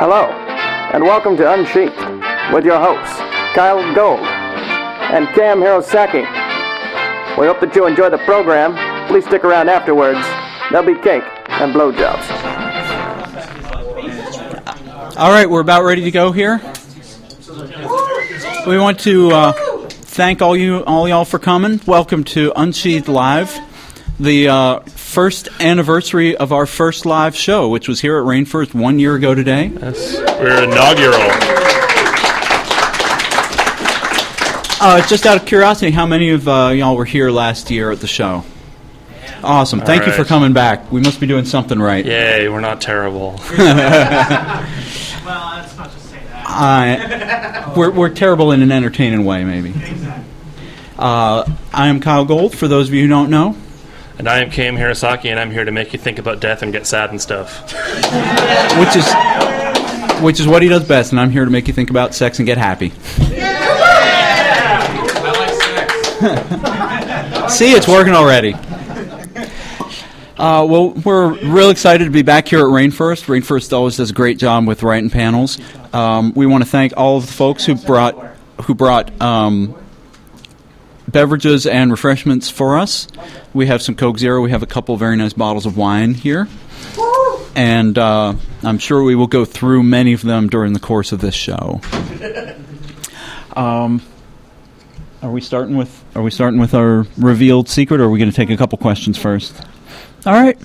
Hello, and welcome to Unsheathed with your hosts, Kyle Gold and Cam Hirosaki. We hope that you enjoy the program. Please stick around afterwards. There'll be cake and blowjobs. All right, we're about ready to go here. We want to uh, thank all you, all y'all for coming. Welcome to Unsheathed Live, the uh, first anniversary of our first live show, which was here at RainFurrest one year ago today. Yes, we're inaugural. Uh, just out of curiosity, how many of uh, y'all were here last year at the show? Awesome. Thank you for coming back. We must be doing something right. Yay, we're not terrible. Well, let's not just say that. Uh, we're, we're terrible in an entertaining way, maybe. Uh, I am Kyle Gold, for those of you who don't know. And I am Cam Hirosaki, and I'm here to make you think about death and get sad and stuff. which is which is what he does best, and I'm here to make you think about sex and get happy. See, it's working already. Uh, well, we're real excited to be back here at RainFurrest. RainFurrest always does a great job with writing panels. Um, we want to thank all of the folks who brought who brought um, beverages and refreshments for us. We have some Coke Zero. We have a couple very nice bottles of wine here and uh, I'm sure we will go through many of them during the course of this show. Um, are we starting with Are we starting with our revealed secret, or are we going to take a couple questions first? All right.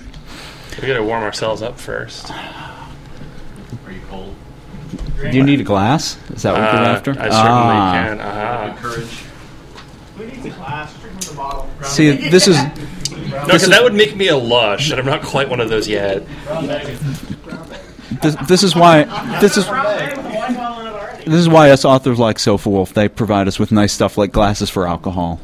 We gotta warm ourselves up first. Are you cold? Do you need a glass? Is that what you're Uh, after? I certainly Ah. can. Uh-huh. See, this is No, because that would make me a lush, and I'm not quite one of those yet. this, this is why this is this is why us authors like Sofawolf. They provide us with nice stuff like glasses for alcohol.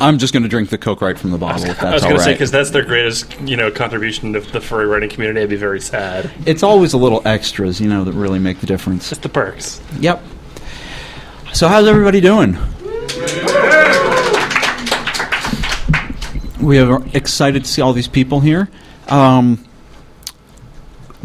I'm just going to drink the Coke right from the bottle. If that's I was all gonna say because that's their greatest, you know, contribution to the furry writing community. I'd be very sad. It's always the little extras, you know, that really make the difference. Just the perks. Yep. So how's everybody doing? We are excited to see all these people here. Um,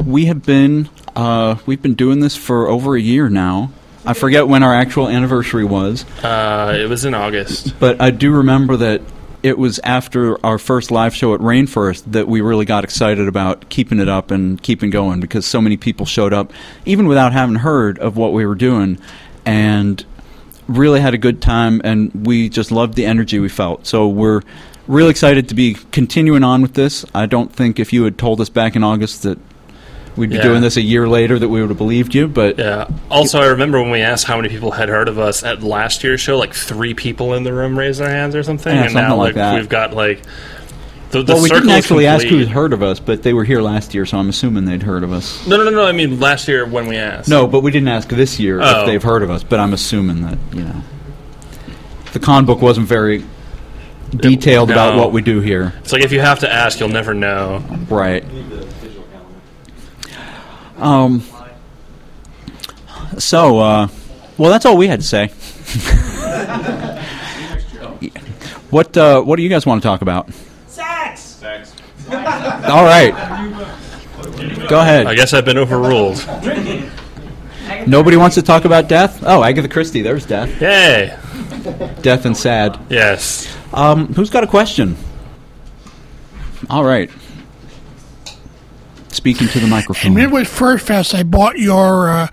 we have been uh, we've been doing this for over a year now. I forget when our actual anniversary was, Uh, it was in August. but I do remember that it was after our first live show at RainFurrest that we really got excited about keeping it up and keeping going because so many people showed up, even without having heard of what we were doing, and really had a good time. And we just loved the energy we felt. So we're really excited to be continuing on with this. I don't think if you had told us back in August that we'd be Yeah. doing this a year later that we would have believed you, but Yeah. Also, I remember when we asked how many people had heard of us at last year's show, like three people in the room raised their hands or something, Yeah, and something now like that. we've got like the, the well, we didn't is actually ask complete. who's heard of us, but they were here last year, so I'm assuming they'd heard of us. No, no, no, no. I mean, last year when we asked. No, but we didn't ask this year Oh. if they've heard of us. But I'm assuming that you know, the con book wasn't very detailed about no. what we do here, It's like if you have to ask, you'll never know. right? Um. So, uh, well, that's all we had to say. what uh, What do you guys want to talk about? Sex! All right, go ahead. I guess I've been overruled. Nobody wants to talk about death. Oh, Agatha Christie. There's death. Yay! Death and sad. Yes. Um, who's got a question? All right. Speaking to the In microphone. Midwest Fur Fest, I bought your uh,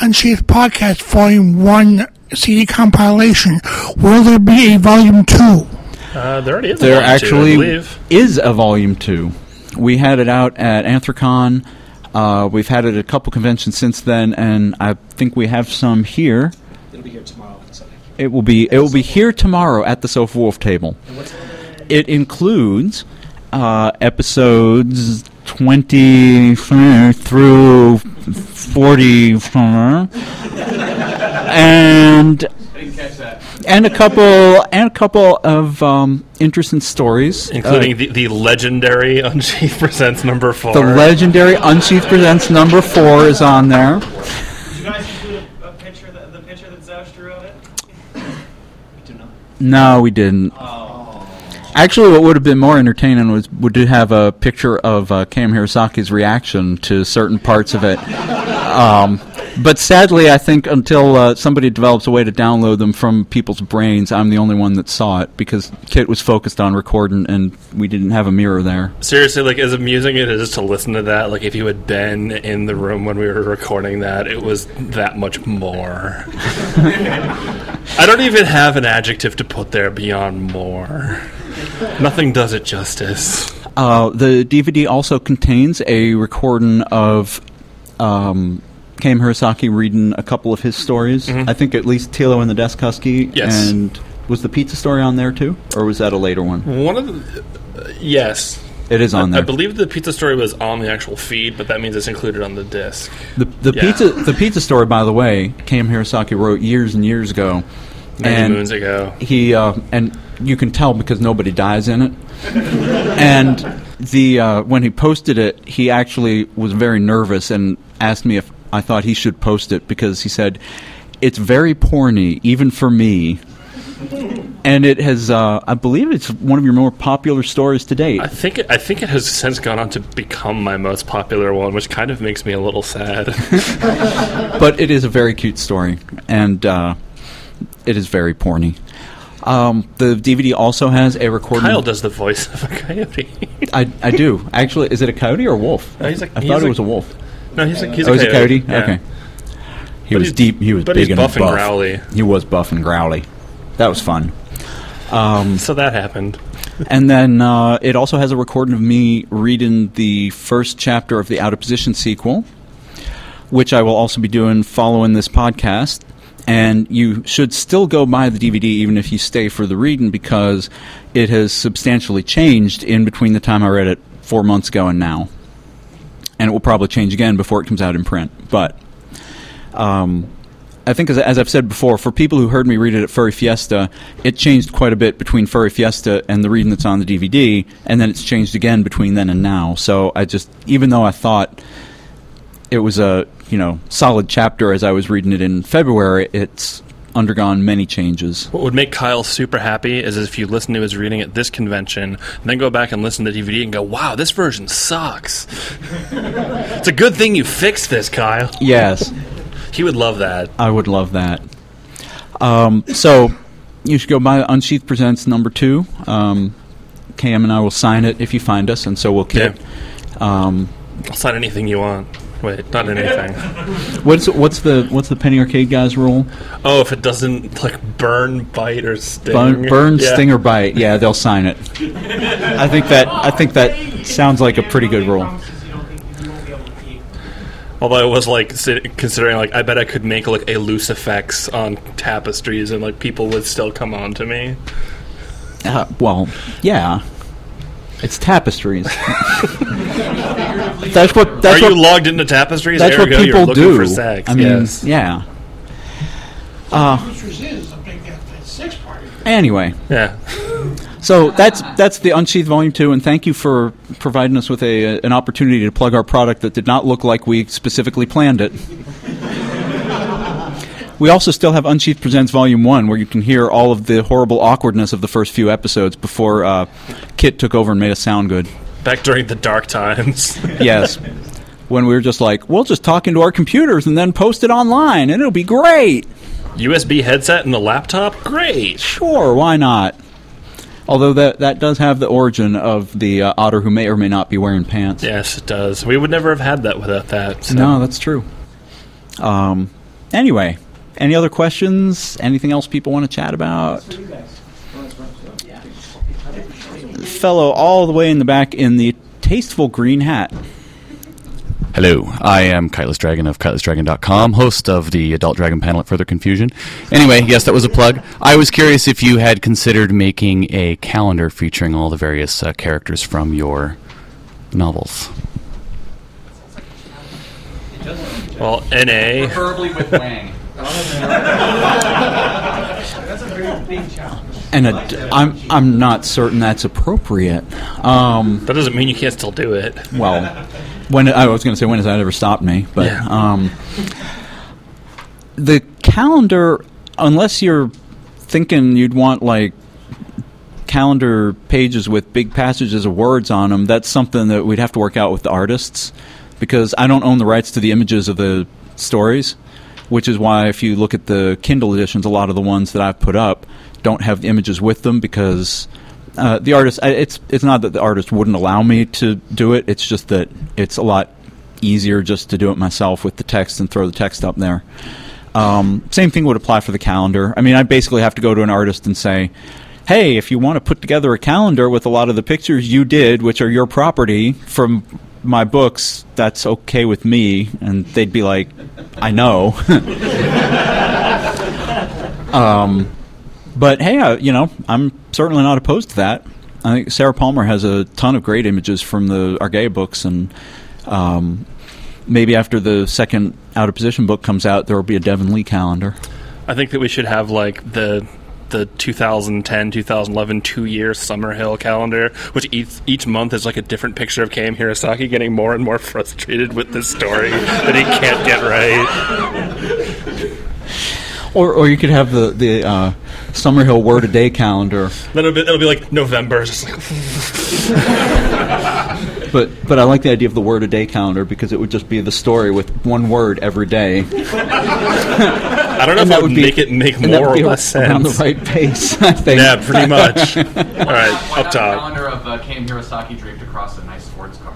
Unsheathed Podcast Volume 1 CD compilation. Will there be a Volume 2? Uh, there already is. a There volume two, I actually believe. is a volume two. We had it out at Anthrocon. Uh, we've had it at a couple conventions since then, and I think we have some here. It'll be here tomorrow. It will be it will be here tomorrow at the Sofawolf table. It includes uh, episodes twenty through forty, and and a couple and a couple of um, interesting stories, Including Uh, the, the legendary Unsheath Presents number four. the legendary Unsheath Presents number four is on there. Did you guys include a, a picture, the, the picture that Zeus drew of it? We do not. No, we didn't. Actually, what would have been more entertaining was would to have a picture of uh, Cam Hirosaki's reaction to certain parts of it. Um, but sadly, I think until uh, somebody develops a way to download them from people's brains, I'm the only one that saw it because Kit was focused on recording and we didn't have a mirror there. Seriously, like as amusing as it is to listen to that, like if you had been in the room when we were recording that, it was that much more. I don't even have an adjective to put there beyond more. Nothing does it justice. Uh, the DVD also contains a recording of um, Cam Hirosaki reading a couple of his stories. I think at least Tilo and the Desk Husky. Mm-hmm. Yes. And was the pizza story on there too? Or was that a later one? One of the. Uh, yes. It is on I there. I believe the pizza story was on the actual feed, but that means it's included on the disc. The, the Yeah. pizza the pizza story, by the way, Cam Hirosaki wrote years and years ago. Many and moons ago. He uh, and you can tell because nobody dies in it. and the uh, when he posted it, he actually was very nervous and asked me if I thought he should post it because he said it's very porny, even for me. And it has, uh, I believe, it's one of your more popular stories to date. I think it, I think it has since gone on to become my most popular one, which kind of makes me a little sad. but it is a very cute story, and uh, it is very porny. Um, the DVD also has a recording. Kyle does the voice of a coyote. I, I do actually. Is it a coyote or a wolf? No, he's a- I he's thought a- it was a wolf. No, he's a he's oh, a he's a coyote. Yeah. Okay. He But was deep. He was but big he's and buff and buff. growly. He was buff and growly. That was fun. Um, So that happened. and then uh, it also has a recording of me reading the first chapter of the Out of Position sequel, which I will also be doing following this podcast. And you should still go buy the DVD even if you stay for the reading because it has substantially changed in between the time I read it four months ago and now. And it will probably change again before it comes out in print. But um, I think, as, as I've said before, for people who heard me read it at Furry Fiesta, it changed quite a bit between Furry Fiesta and the reading that's on the DVD, and then it's changed again between then and now. So I just, even though I thought it was a you know solid chapter as I was reading it in February, it's undergone many changes. What would make Kyle super happy is if you listen to his reading at this convention, then go back and listen to the DVD and go, "Wow, this version sucks." it's a good thing you fixed this, Kyle. Yes, He would love that. I would love that. Um, so you should go buy Unsheath Presents number two. Um, Cam and I will sign it if you find us, and so will Kit. Um, I'll sign anything you want. Wait, not anything. What's what's the what's the penny arcade guys rule? oh, if it doesn't like burn, bite, or sting. Burn, burn Yeah. sting or bite. Yeah, they'll sign it. I think that I think that sounds like a pretty good rule. Promises you don't think you won't be able to keep. Although I was like considering, like I bet I could make like a loose effects on tapestries, and like people would still come on to me. Uh, well, yeah, it's tapestries. that's what that's Are what you logged into tapestries? that's what Ergo, you're people do. For sex. I mean, yes. yeah. Which is a big uh. Anyway, Yeah. So that's that's the Unsheath Volume Two, and thank you for providing us with a an opportunity to plug our product that did not look like we specifically planned it. we also still have Unsheath Presents Volume One, where you can hear all of the horrible awkwardness of the first few episodes before uh, Kit took over and made us sound good. Back during the dark times. Yes. When we were just like, we'll just talk into our computers and then post it online, and it'll be great. USB headset and a laptop? Great. Sure, why not? Although that that does have the origin of the uh, otter who may or may not be wearing pants. Yes, it does. We would never have had that without that. so. No, that's true. Um, anyway, any other questions? Anything else people want to chat about? Fellow all the way in the back in the tasteful green hat. Hello, I am Kylos Dragon of KylosDragon.com, host of the Adult Dragon panel at Further Confusion. Anyway, yes, that was a plug. I was curious if you had considered making a calendar featuring all the various uh, characters from your novels. Well, NA. Preferably with Wang. That's a very big challenge. And a, I'm I'm not certain that's appropriate. Um, That doesn't mean you can't still do it. well, when I was going to say when has that ever stopped me, but Yeah. um, the calendar, unless you're thinking you'd want like calendar pages with big passages of words on them, that's something that we'd have to work out with the artists because I don't own the rights to the images of the stories, which is why if you look at the Kindle editions, a lot of the ones that I've put up don't have the images with them because uh, the artist. It's it's not that the artist wouldn't allow me to do it. It's just that it's a lot easier just to do it myself with the text and throw the text up there. Um, same thing would apply for the calendar. I mean, I basically have to go to an artist and say, "Hey, if you want to put together a calendar with a lot of the pictures you did, which are your property from my books, that's okay with me." And they'd be like, "I know." um, but hey, uh, you know, I'm certainly not opposed to that. I think Sarah Palmer has a ton of great images from the Argaea books, and um, maybe after the second Out of Position book comes out, there will be a Devon Lee calendar. I think that we should have like the the 2010 2011 two year Summerhill calendar, which each each month is like a different picture of KM Hirosaki getting more and more frustrated with this story that he can't get right. Or, or you could have the the uh, Summerhill Word a Day calendar. Then it'll be, it'll be like November, just like But but I like the idea of the Word a Day calendar because it would just be the story with one word every day. I don't know if And that would make it make more would or less around sense. the right pace. I think. Yeah, pretty much. All right, up top. calendar of uh, Kame Hirosaki draped across a nice sports car.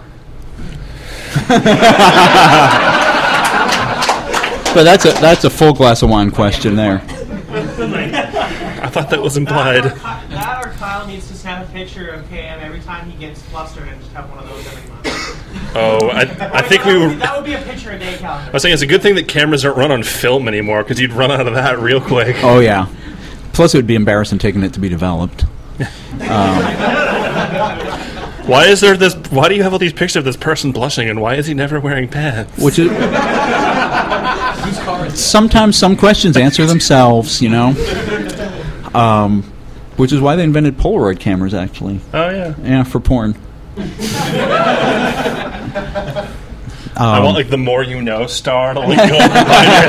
But that's a that's a full glass of wine question there. I thought that was implied. That or, Ky- that or Kyle needs to snap a picture of KM every time he gets flustered and just have one of those every month. Oh, I, I think we were. That would be a picture a day I was saying it's a good thing that cameras don't run on film anymore because you'd run out of that real quick. Oh yeah. Plus, it would be embarrassing taking it to be developed. Why is there this? Why do you have all these pictures of this person blushing, and why is he never wearing pants? Which is sometimes some questions answer themselves, you know. Um, which is why they invented Polaroid cameras, actually. Oh yeah, Yeah, for porn. I Um, want like the more you know star to like go behind your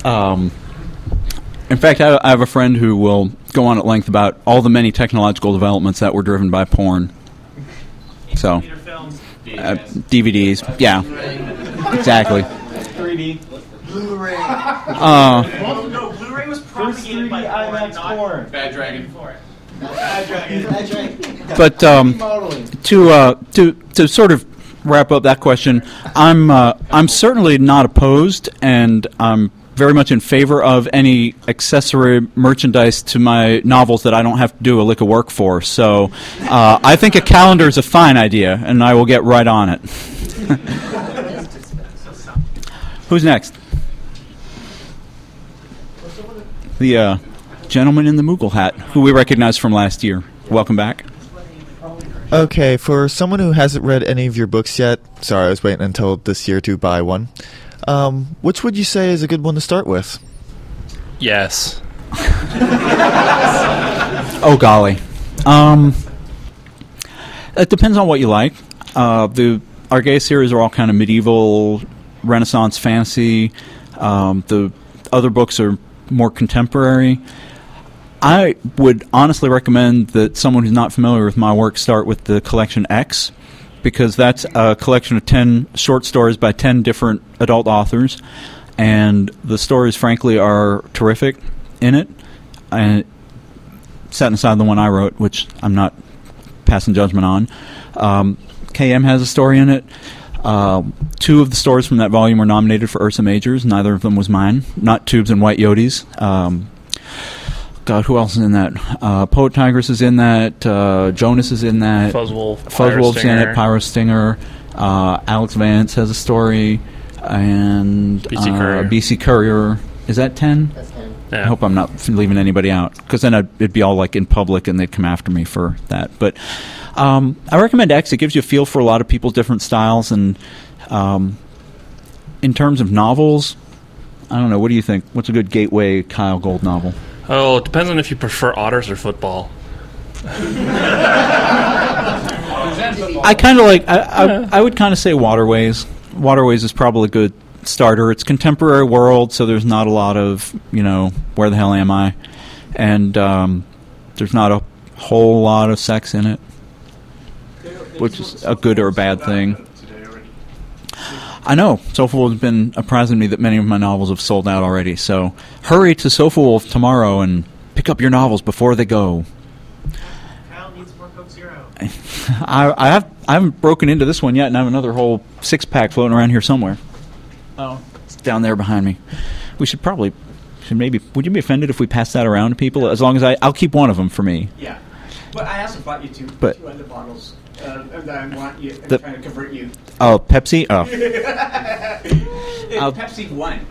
head. Um, in fact, I, I have a friend who will go on at length about all the many technological developments that were driven by porn. So, uh, DVDs, yeah, exactly. 3D. Blu-ray. Uh, Well, no, Blu-ray was propagated 3D by porn, IMAX not porn. Bad Dragon. for it. But um, to uh, to to sort of wrap up that question, I'm uh, I'm certainly not opposed, and I'm very much in favor of any accessory merchandise to my novels that I don't have to do a lick of work for. So, uh, I think a calendar is a fine idea, and I will get right on it. Who's next? The uh, gentleman in the Moogle hat, who we recognize from last year. Welcome back. Okay, for someone who hasn't read any of your books yet, sorry, I was waiting until this year to buy one. Um, which would you say is a good one to start with? Yes. Oh golly, um, it depends on what you like. Uh, the Argaea series are all kind of medieval, Renaissance fantasy. Um, the other books are more contemporary. I would honestly recommend that someone who's not familiar with my work start with the collection X, because that's a collection of 10 short stories by 10 different adult authors. And the stories, frankly, are terrific in it. And setting aside the one I wrote, which I'm not passing judgment on. Um, KM has a story in it. Uh, two of the stories from that volume were nominated for Ursa Majors. Neither of them was mine. Not Tubes and White Yodis. Um, God, who else is in that? Uh, Poetigress is in that. Uh, Jonas is in that. Fuzzwolf. Fuzzwolf's in it. Pyro Pyro Stinger. Uh, Alex Vance has a story. And BC uh, Courier. BC Courier. Is that 10? That's Yeah. I hope I'm not leaving anybody out because then I'd, it'd be all like in public and they'd come after me for that. But um, I recommend X. It gives you a feel for a lot of people's different styles. And um, in terms of novels, I don't know. What do you think? What's a good gateway Kyle Gold novel? Oh, it depends on if you prefer otters or football. I kind of like. I, I, I would kind of say Waterways. Waterways is probably a good starter. It's contemporary world, so there's not a lot of you know where the hell am I and um, there's not a whole lot of sex in it, which is a good or a bad thing. I know Sofawolf has been apprising me that many of my novels have sold out already. So hurry to Sofawolf tomorrow and pick up your novels before they go. Kyle needs more Coke Zero. I, I have I haven't broken into this one yet, and I have another whole six pack floating around here somewhere. Oh, it's down there behind me. We should probably should maybe. Would you be offended if we pass that around to people? As long as I I'll keep one of them for me. Yeah. But I also bought you two, But- two other bottles. Uh, and I want you. I'm The- trying to convert you. Oh, Pepsi. Oh, It's Pepsi One.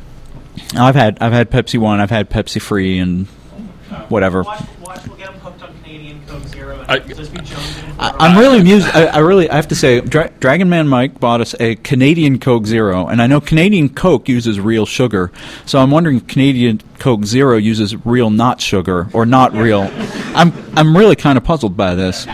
I've had I've had Pepsi one. I've had Pepsi free and whatever. Watch, watch, we'll get him hooked on Canadian Coke Zero and I- just be jonesing for I, a I'm really amused. I, I really, I have to say, Dra- Dragon Man Mike bought us a Canadian Coke Zero, and I know Canadian Coke uses real sugar, so I'm wondering if Canadian Coke Zero uses real not sugar or not real. I'm, I'm really kind of puzzled by this.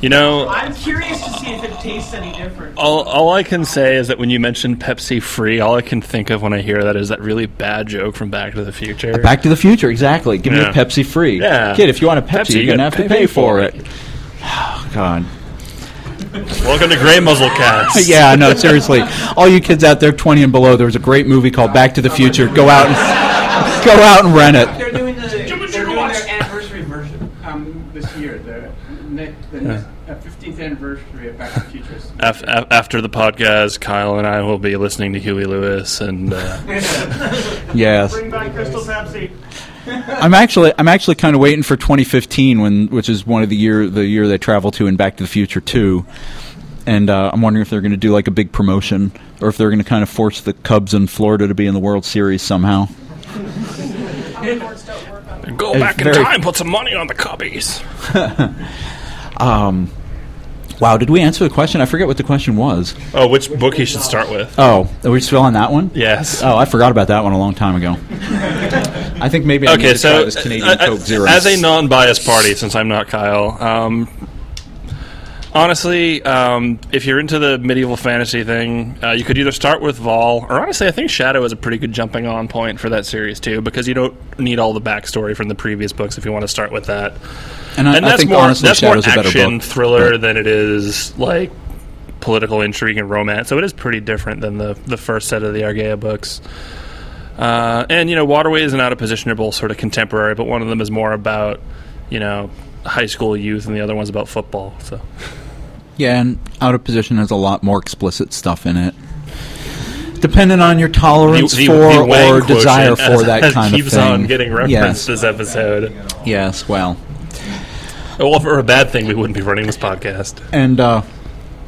You know, I'm curious to see if it tastes any different. all, all I can say is that when you mention Pepsi free, all I can think of when I hear that is that really bad joke from Back to the Future. Back to the Future, exactly. Give me a Pepsi free. Yeah. Kid, if you want a Pepsi, Pepsi, you're gonna have to pay pay for for it. it. Oh, God. Welcome to Gray Muzzle Cast. yeah, no, seriously. All you kids out there, 20 and below, there was a great movie called Back to the Future. Go out and go out and rent it. They're doing the they're doing their anniversary version um, this year. The, ne- the ne- uh, 15th anniversary of Back to the Future. is- Af- af- after the podcast, Kyle and I will be listening to Huey Lewis, and uh, Yes. Bring back Crystal Pepsi. I'm actually I'm actually kind of waiting for 2015 when which is one of the year the year they travel to in Back to the Future 2. And uh, I'm wondering if they're going to do like a big promotion or if they're going to kind of force the Cubs in Florida to be in the World Series somehow. go back in very- time, put some money on the Cubbies. Um, wow, did we answer the question? I forget what the question was. Oh, which book he should start with? Oh, are we still on that one? Yes. Oh, I forgot about that one a long time ago. I think maybe I okay, so this Canadian uh, Coke Zero. as a non-biased party, since I'm not Kyle, um, honestly, um, if you're into the medieval fantasy thing, uh, you could either start with Volle, or honestly, I think Shadow is a pretty good jumping-on point for that series too, because you don't need all the backstory from the previous books if you want to start with that. And I, and I that's think more honestly, that's more Shadow's a action book. thriller than it is like political intrigue and romance. So it is pretty different than the the first set of the Argaea books. Uh, and you know, Waterways and Out of Position are both sort of contemporary, but one of them is more about you know high school youth, and the other one's about football. So Yeah, and Out of Position has a lot more explicit stuff in it. Depending on your tolerance The- the- for the or desire for as- that as kind of thing. Keeps on getting referenced Yes, this episode. yes, well, Well, for a bad thing, we wouldn't be running this podcast. and uh,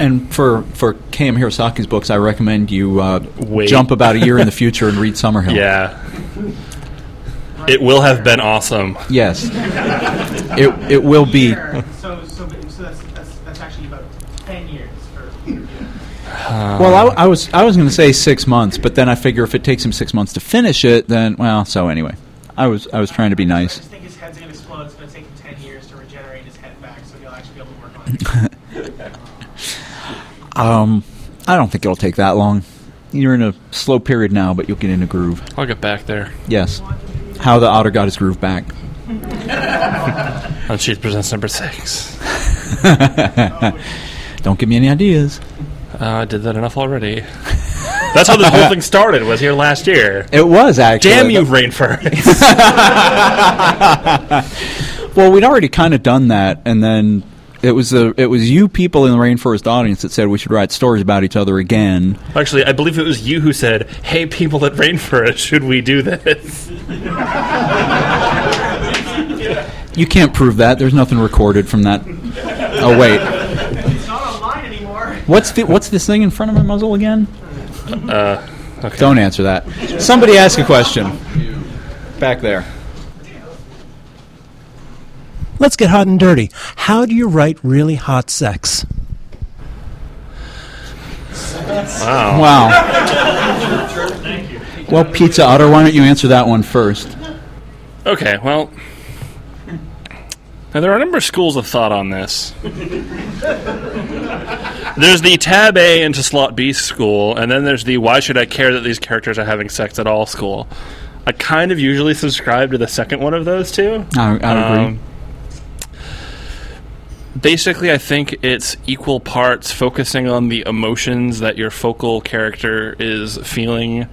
and for for K.M. Hirosaki's books, I recommend you uh, Wait. jump about a year in the future and read Summerhill. Yeah, it will have been awesome. Yes, it it will be. So, so, so that's, that's, that's actually about 10 years for. Well, I, I was I was going to say six months, but then I figure if it takes him six months to finish it, then well. So anyway, I was I was trying to be nice. just think his head's going to explode. It's going to take him 10 years to regenerate his head back, so he'll actually be able to work on it. Um, I don't think it'll take that long. You're in a slow period now, but you'll get in a groove. I'll get back there. Yes. How the otter got his groove back. Unsheath presents number six. Don't give me any ideas. Uh, I did that enough already. That's how this whole thing started. Was here last year. It was actually. Damn you, RainFurrest! Well, we'd already kind of done that, and then it was the it was you people in the rainforest audience that said we should write stories about each other again. Actually, I believe it was you who said, "Hey, people at RainFurrest, should we do this?" You can't prove that. There's nothing recorded from that. Oh wait, It's not online anymore. what's the what's this thing in front of my muzzle again? Uh, okay. Don't answer that. Somebody ask a question. Back there. Let's get hot and dirty. How do you write really hot sex? Wow. Wow. Well, Pizza Otter, why don't you answer that one first? Okay. Well, now there are a number of schools of thought on this. There's the Tab A into Slot B school, and then there's the Why should I care that these characters are having sex at all school. I kind of usually subscribe to the second one of those two. I, I agree. Um, Basically, I think it's equal parts focusing on the emotions that your focal character is feeling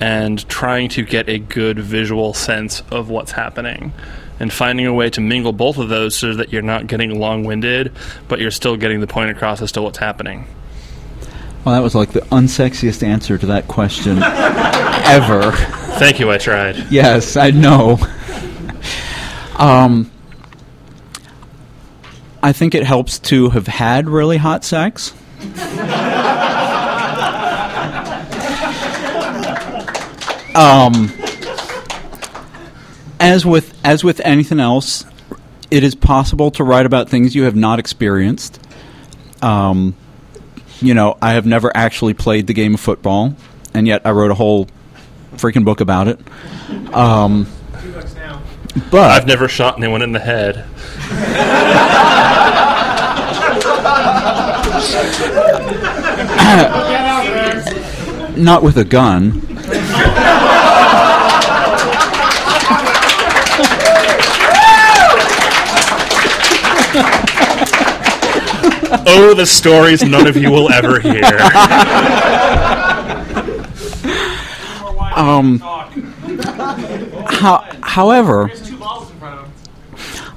and trying to get a good visual sense of what's happening. And finding a way to mingle both of those so that you're not getting long winded, but you're still getting the point across as to what's happening. well, that was like the unsexiest answer to that question ever. Thank you, I tried. Yes, I know. um, I think it helps to have had really hot sex. um, as with as with anything else, it is possible to write about things you have not experienced. Um, you know, I have never actually played the game of football, and yet I wrote a whole freaking book about it. Um, Two bucks now. but I've never shot anyone in the head. not with a gun. Oh, the stories none of you will ever hear. Um. How, however, There's two balls in front of him.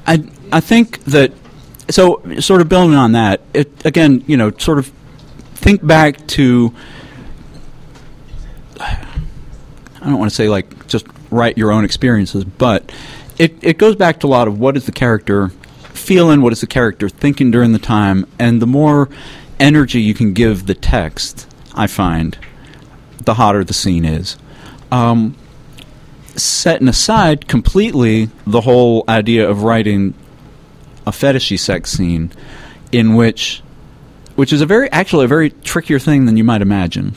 I I think that so sort of building on that. It again, you know, sort of think back to. I don't want to say like just write your own experiences, but it it goes back to a lot of what is the character feeling, what is the character thinking during the time, and the more energy you can give the text, I find, the hotter the scene is. Um, setting aside completely the whole idea of writing a fetishy sex scene in which which is a very actually a very trickier thing than you might imagine.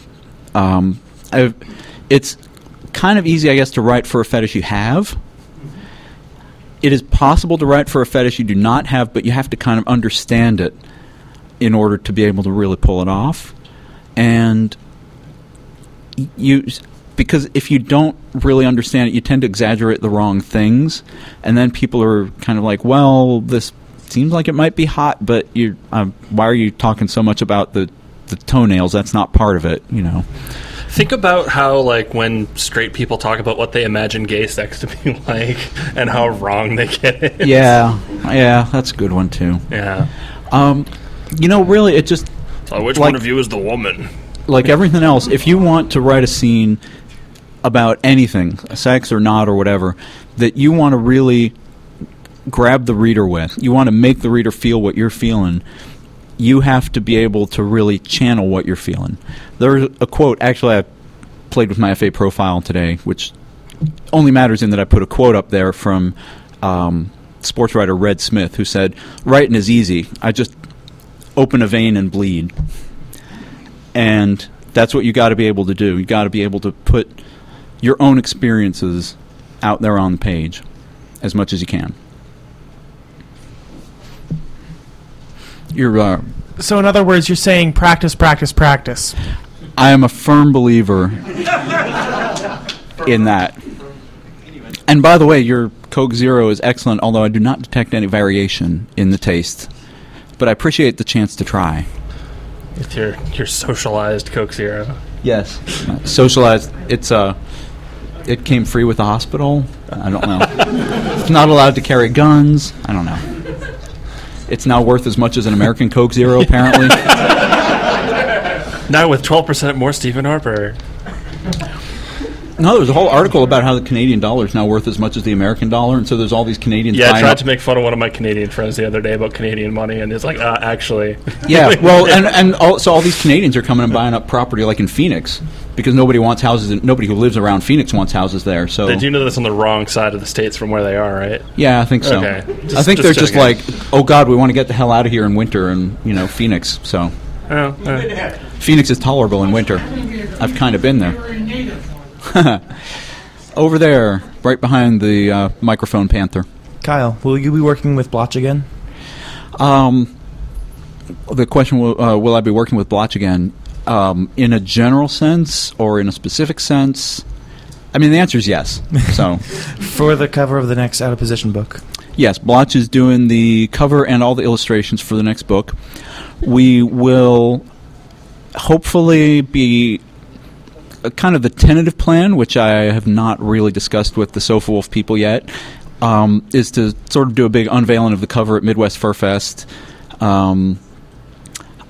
Um, it's kind of easy i guess to write for a fetish you have. It is possible to write for a fetish you do not have but you have to kind of understand it in order to be able to really pull it off. And you because if you don't really understand it, you tend to exaggerate the wrong things, and then people are kind of like, "Well, this seems like it might be hot, but you, um, why are you talking so much about the the toenails? That's not part of it, you know." Think about how, like, when straight people talk about what they imagine gay sex to be like and how wrong they get it. Yeah, yeah, that's a good one too. Yeah. Um, you know, really, it just So, which Like- one of you is the woman? like everything else, if you want to write a scene about anything, sex or not or whatever, that you want to really grab the reader with, you want to make the reader feel what you're feeling, you have to be able to really channel what you're feeling. There's a quote, actually, I played with my FA profile today, which only matters in that I put a quote up there from um, sports writer Red Smith, who said, Writing is easy. I just open a vein and bleed and that's what you got to be able to do. You got to be able to put your own experiences out there on the page as much as you can. You're, uh, So, in other words, you're saying practice, practice, practice. I am a firm believer in that. And by the way, your Coke Zero is excellent, although I do not detect any variation in the taste. But I appreciate the chance to try. With your, your socialized Coke Zero. Yes. Socialized. It's uh, it came free with the hospital. I don't know. it's not allowed to carry guns. I don't know. It's now worth as much as an American Coke Zero, apparently. Now with 12% more Stephen Harper. No, there's a whole article about how the Canadian dollar is now worth as much as the American dollar, and so there's all these Canadians. Yeah, I tried up- to make fun of one of my Canadian friends the other day about Canadian money, and he's like, uh, actually. Yeah, well, and and all, so all these Canadians are coming and buying up property like in Phoenix because nobody wants houses. In, nobody who lives around Phoenix wants houses there. So They do know that's on the wrong side of the states from where they are, right? Yeah, I think so. Okay. I think just they're just like, oh God, we want to get the hell out of here in winter, and you know, Phoenix. So Oh, uh, Phoenix is tolerable in winter. I've kind of been there. Over there, right behind the uh, microphone panther. Kyle, will you be working with Blotch again? Um, the question will, uh, will I be working with Blotch again? Um, in a general sense or in a specific sense? I mean, the answer is yes. So, For the cover of the next out of position book. yes, Blotch is doing the cover and all the illustrations for the next book. We will hopefully be a kind of the tentative plan, which I have not really discussed with the Sofawolf people yet, um, is to sort of do a big unveiling of the cover at Midwest Fur Fest. Um,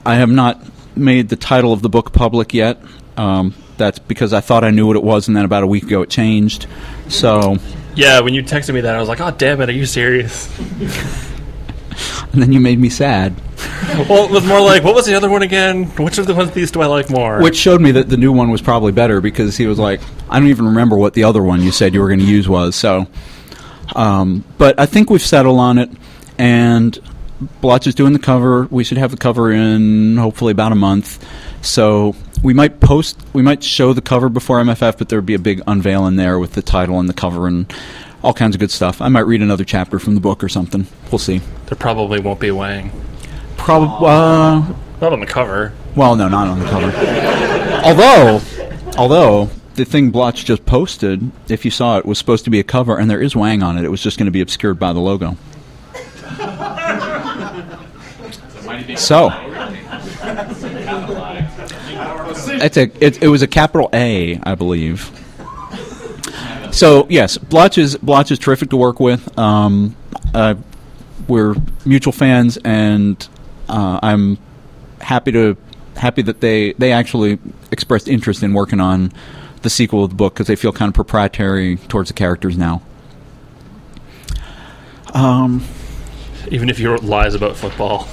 I have not made the title of the book public yet. Um, that's because I thought I knew what it was, and then about a week ago it changed. So, Yeah, when you texted me that, I was like, "Oh, damn it! Are you serious?" and then you made me sad, well, it was more like, "What was the other one again? Which of the ones of these do I like more?" which showed me that the new one was probably better because he was like, I don't even remember what the other one you said you were going to use was. So, um, but I think we've settled on it, and Blotch is doing the cover. We should have the cover in hopefully about a month. So we might post, we might show the cover before MFF, but there would be a big unveil in there with the title and the cover and all kinds of good stuff. I might read another chapter from the book or something. We'll see. there probably won't be Wang. Probably. Uh, Not on the cover. well, no, not on the cover. although, although the thing Blotch just posted, if you saw it, was supposed to be a cover, and there is Wang on it. It was just going to be obscured by the logo. So, it's a it, it was a capital A, I believe. So yes, Blotch is Blotch is terrific to work with. Um, uh, we're mutual fans, and uh, I'm happy to happy that they they actually expressed interest in working on the sequel of the book because they feel kind of proprietary towards the characters now. Um, Even if you wrote lies about football.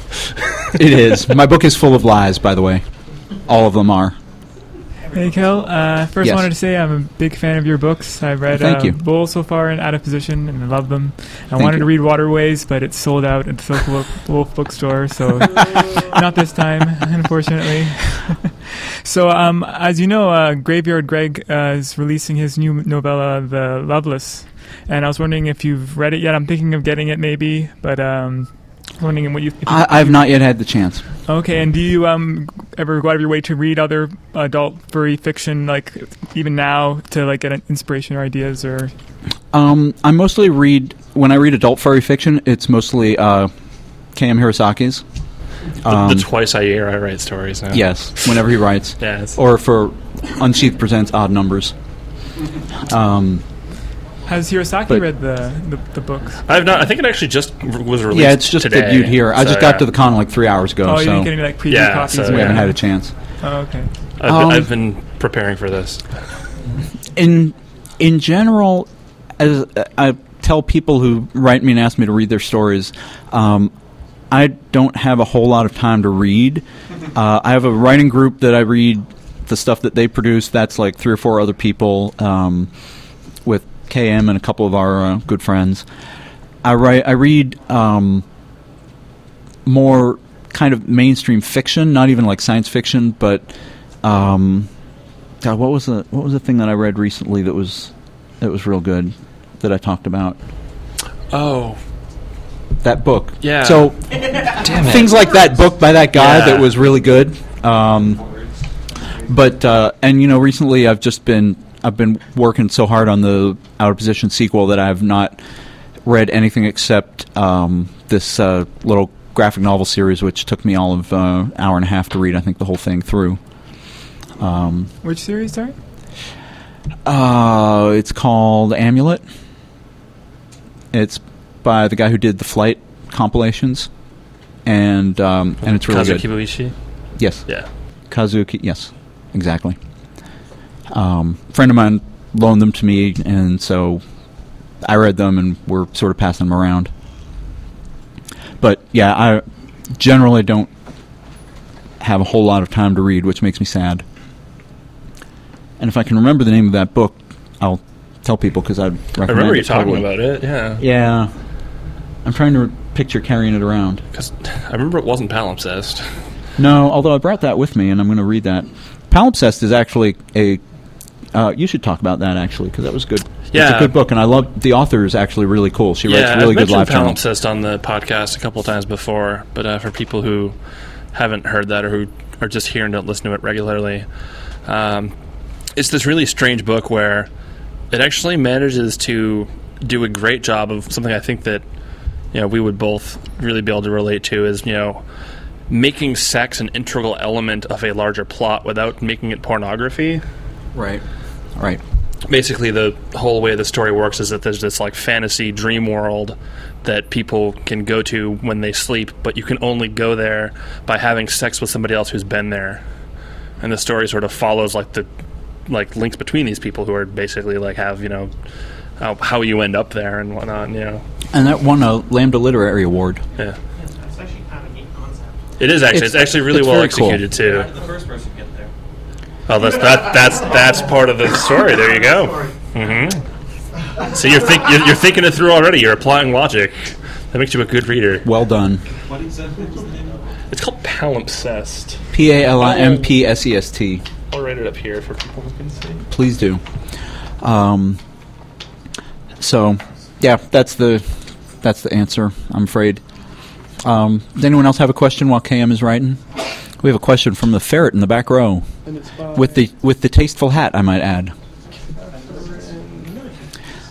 it is. My book is full of lies, by the way. All of them are. Hey, Kel. Uh, first, Yes. Wanted to say I'm a big fan of your books. I've read Thank uh, you. Bull so far and Out of Position, and I love them. I Thank wanted you. to read Waterways, but it's sold out at the Silk Wolf, Wolf bookstore, so not this time, unfortunately. so, um, as you know, uh, Graveyard Greg uh, is releasing his new novella, The Loveless, and I was wondering if you've read it yet. I'm thinking of getting it, maybe, but um, wondering what you. If I, I've not yet had the chance. Okay, and do you um ever go out of your way to read other adult furry fiction, like even now, to like get an inspiration or ideas or? Um, I mostly read when I read adult furry fiction. It's mostly uh, K.M. Hirosaki's. The, Um, the twice a year I write stories now. Yes, whenever he writes. yes. Or for Unsheath presents Odd Numbers. Um, Has Hirosaki But- read the, the the books? I've not. I think it actually just was released. yeah, it's just today, debuted here. I so, just got yeah. to the con like three hours ago. Oh, you so didn't get any like preview Yeah, copies. so, or we haven't had a chance. Oh, okay. I've, Um, been, I've been preparing for this. in in general, as uh, I tell people who write me and ask me to read their stories, um, I don't have a whole lot of time to read. Uh, I have a writing group that I read the stuff that they produce. That's like three or four other people um, with KM and a couple of our uh, good friends. I write. I read um, more kind of mainstream fiction, not even like science fiction, but um, God, what was the what was the thing that I read recently that was that was real good that I talked about? Oh, That book. Yeah. So things like that book by that guy Yeah. that was really good. Um, but uh, and you know recently I've just been I've been working so hard on the out of position sequel that I've not read anything except um, this uh, little graphic novel series, which took me all of uh, hour and a half to read. I think the whole thing through. Um, Which series, sorry? uh, it's called Amulet. It's by the guy who did the Flight compilations, and um, and it's really Kazuki good. Boishi? Yes. Yeah. Kazuki. Yes. Exactly. Um, friend of mine loaned them to me, and so I read them, and we're sort of passing them around. But yeah, I generally don't have a whole lot of time to read, which makes me sad. And if I can remember the name of that book, I'll tell people because I'd recommend I remember you talking totally. about it. Yeah. Yeah, I'm trying to picture carrying it around. Because I remember it wasn't palimpsest. No, although I brought that with me, and I'm going to read that. Palimpsest is actually a. Uh, you should talk about that actually, because that was good. it's Yeah. a good book, and I love the author is actually really cool. She yeah, writes really I've good live mentioned journals. on the podcast a couple times before, but uh, for people who haven't heard that or who are just here and don't listen to it regularly, um, it's this really strange book where it actually manages to do a great job of something I think that you know we would both really be able to relate to is you know making sex an integral element of a larger plot without making it pornography. Right. Right. Basically, the whole way the story works is that there's this like fantasy dream world that people can go to when they sleep, but you can only go there by having sex with somebody else who's been there. And the story sort of follows like the like links between these people who are basically like have you know how, how you end up there and whatnot. You know, And that won a Lambda Literary Award. yeah. It's actually kind of a neat concept. It is actually. It's, It's- actually really it's well very cool. executed too. The first person to get there. Oh, that's that. That's that's part of the story. There you go. hmm So you're think you're, you're thinking it through already. You're applying logic. That makes you a good reader. Well done. What exactly was the name of it? It's called Palimpsest. P A L I M P S E S T. I'll write it up here for people who can see. Please do. Um, so, yeah, that's the that's the answer. I'm afraid. Um, does anyone else have a question while KM is writing? We have a question from the ferret in the back row, with the with the tasteful hat, I might add.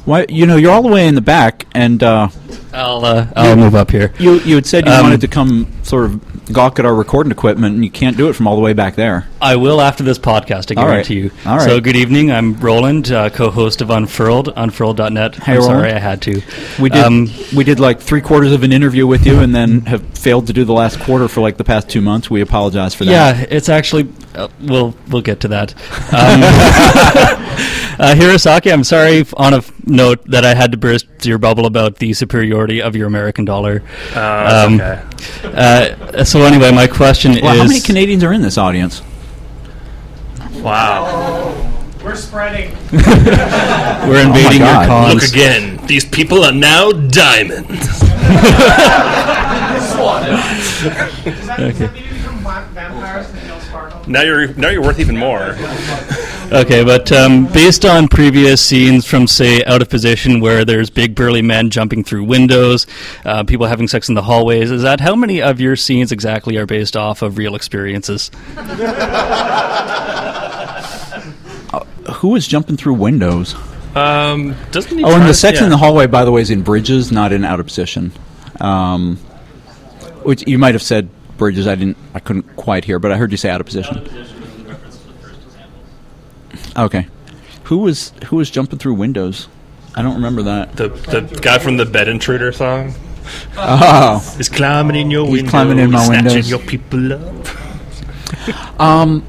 Why, you know, you're all the way in the back, and uh, I'll uh, I'll move up here. You you had said you Um, wanted to come sort of gawk at our recording equipment, and you can't do it from all the way back there. I will after this podcast, I All right. guarantee you. All right. So, good evening. I'm Roland, uh, co-host of Unfurled, unfurled.net. Hey, I'm sorry I had to. We did Um, we did like three quarters of an interview with you, and then have failed to do the last quarter for like the past two months. We apologize for that. Yeah, it's actually. Uh, we'll we'll get to that. Um, uh, Hirosaki, I'm sorry on a f- note that I had to burst your bubble about the superiority of your American dollar. Oh, that's Uh, so anyway, my question Well, is: how many Canadians are in this audience? Wow. We're spreading. We're invading your cause. Look again. These people are now diamonds. Does that, does that mean we become va- vampires and kill Sparkle? Now you're now you're worth even more. Okay, but um, based on previous scenes from, say, Out of Position, where there's big burly men jumping through windows, uh, people having sex in the hallways, is that how many of your scenes exactly are based off of real experiences? Who was jumping through windows? Um, doesn't he? Oh, and the sex yeah. in the hallway, by the way, is in bridges, not in out of position. Um, which you might have said bridges. I didn't. I couldn't quite hear, but I heard you say out of position. Okay. Who was who was jumping through windows? I don't remember that. The the guy from the Bed Intruder song. Oh. He's climbing in your windows. He's window. climbing in my snatching windows. your people up. Um,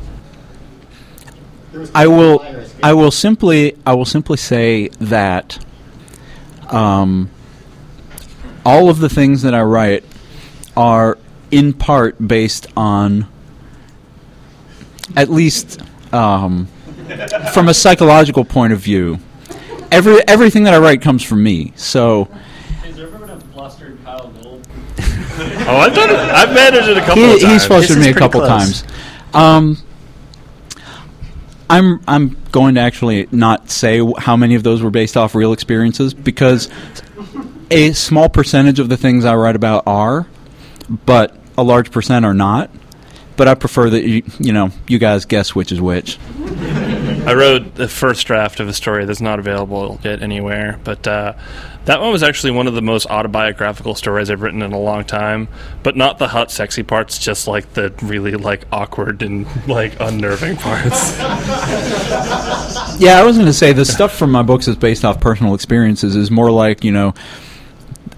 I will. I will simply. I will simply say that. Um, all of the things that I write are in part based on, at least, um, from a psychological point of view. Every everything that I write comes from me. So. Has there ever been a flustered Kyle Gold? Oh, I've done it. I've managed it a couple He- of times. He's flustered me a couple times. Um, I'm I'm going to actually not say w- how many of those were based off real experiences because a small percentage of the things I write about are, but a large percent are not. But I prefer that you you know you guys guess which is which. I wrote the first draft of a story that's not available yet anywhere, but uh, that one was actually one of the most autobiographical stories I've written in a long time. But not the hot, sexy parts, just like the really like awkward and like unnerving parts. Yeah, I was going to say the stuff from my books is based off personal experiences. Is more like you know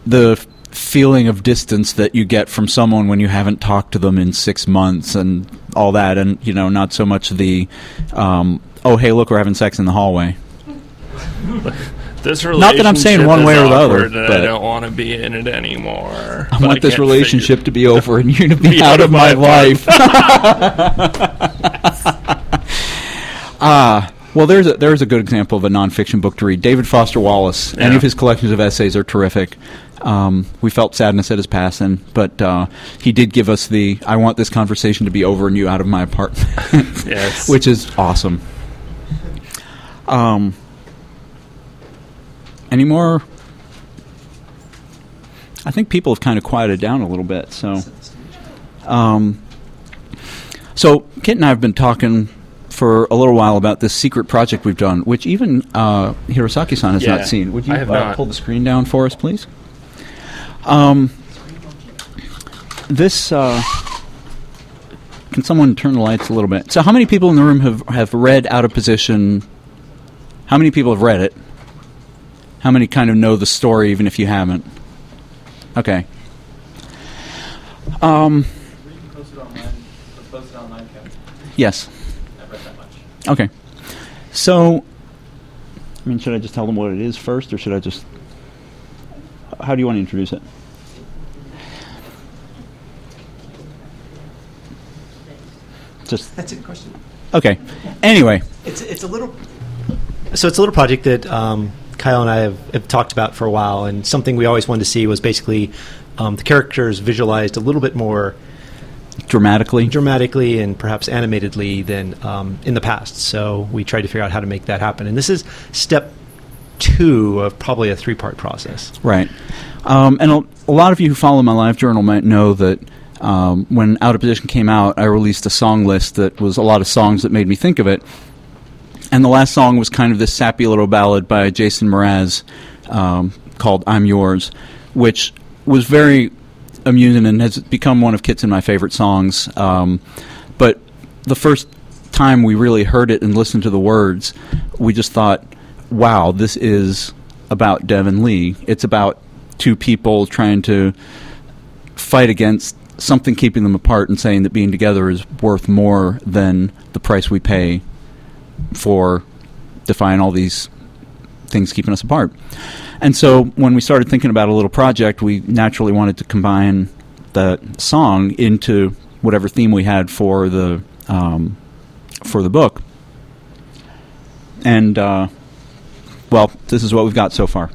the feeling of distance that you get from someone when you haven't talked to them in six months and all that, and you know not so much the um, oh hey look we're having sex in the hallway. This Not that I'm saying relationship one way or the other, but- I don't want to be in it anymore. I want this can't relationship to be over and you to be, Be out, of my, life. Ah, well, there's a, there's a good example of a nonfiction book to read. David Foster Wallace. Any of his collections of essays are terrific. Um, we felt sadness at his passing, but uh, he did give us the "I want this conversation to be over and you out of my apartment," Yes. which is awesome. Um, any more? I think people have kind of quieted down a little bit. So, um, so Kit and I have been talking for a little while about this secret project we've done, which even uh, Hirosaki-san has Yeah, not seen. Would you I have uh, not. pull the screen down for us, please? Um, this. Uh, can someone turn the lights a little bit? So, how many people in the room have have read Out of Position? How many people have read it? How many kind of know the story, even if you haven't? Okay. Um. Yes. Okay. So, I mean, should I just tell them what it is first, or should I just? How do you want to introduce it? Just That's a good question. okay. Anyway, It's it's a little. So it's a little project that um, Kyle and I have, have talked about for a while, and something we always wanted to see was basically um, the characters visualized a little bit more dramatically, dramatically, and perhaps animatedly than um, in the past. So we tried to figure out how to make that happen, and this is step two of probably a three-part process. Right. Um, and a, a lot of you who follow my live journal might know that um, when Out of Position came out, I released a song list that was a lot of songs that made me think of it. And the last song was kind of this sappy little ballad by Jason Mraz um, called I'm Yours, which was very amusing and has become one of Kit's and my favorite songs. Um, but the first time we really heard it and listened to the words, we just thought, wow, this is about Devin Lee. It's about two people trying to fight against something keeping them apart and saying that being together is worth more than the price we pay for defying all these things keeping us apart. And so when we started thinking about a little project, we naturally wanted to combine the song into whatever theme we had for the um, for the book. And uh, well, this is what we've got so far.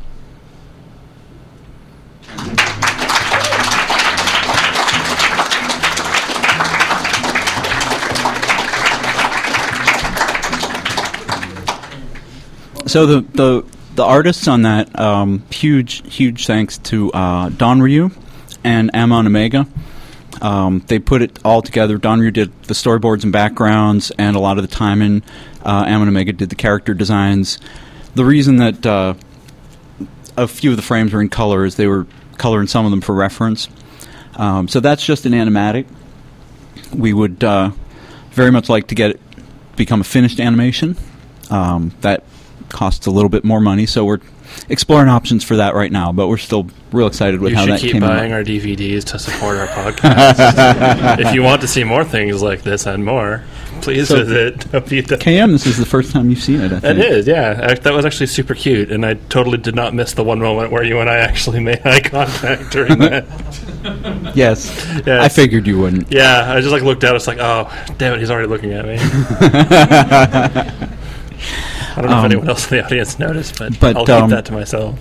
So the the the artists on that um, huge huge thanks to uh, Don Ryu and Amon Omega. Um, they put it all together. Don Ryu did the storyboards and backgrounds, and a lot of the timing. Uh, Amon Omega did the character designs. The reason that uh, a few of the frames were in color is they were coloring some of them for reference. Um, so that's just an animatic. We would uh, very much like to get it become a finished animation. Um, that costs a little bit more money, so we're exploring options for that right now. But we're still real excited with you how should that keep came buying out. our DVDs to support our podcast. if you want to see more things like this and more, please So- visit. KM, this is the first time you've seen it. I think. is, yeah. That was actually super cute, and I totally did not miss the one moment where you and I actually made eye contact during that. Yes, Yes. I figured you wouldn't. Yeah, I just like looked out. It's like, oh, damn it, he's already looking at me. I don't know Um, if anyone else in the audience noticed, but, but, I'll keep um, that to myself.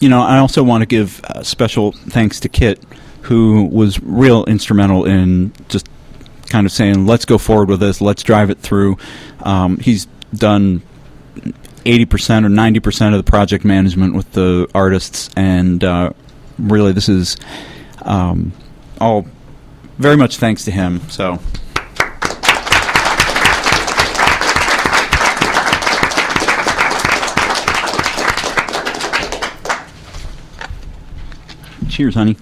You know, I also want to give uh, special thanks to Kit, who was real instrumental in just kind of saying, "Let's go forward with this. Let's drive it through." Um, he's done eighty percent or ninety percent of the project management with the artists, and uh, really, this is um, all very much thanks to him. So. Cheers, honey.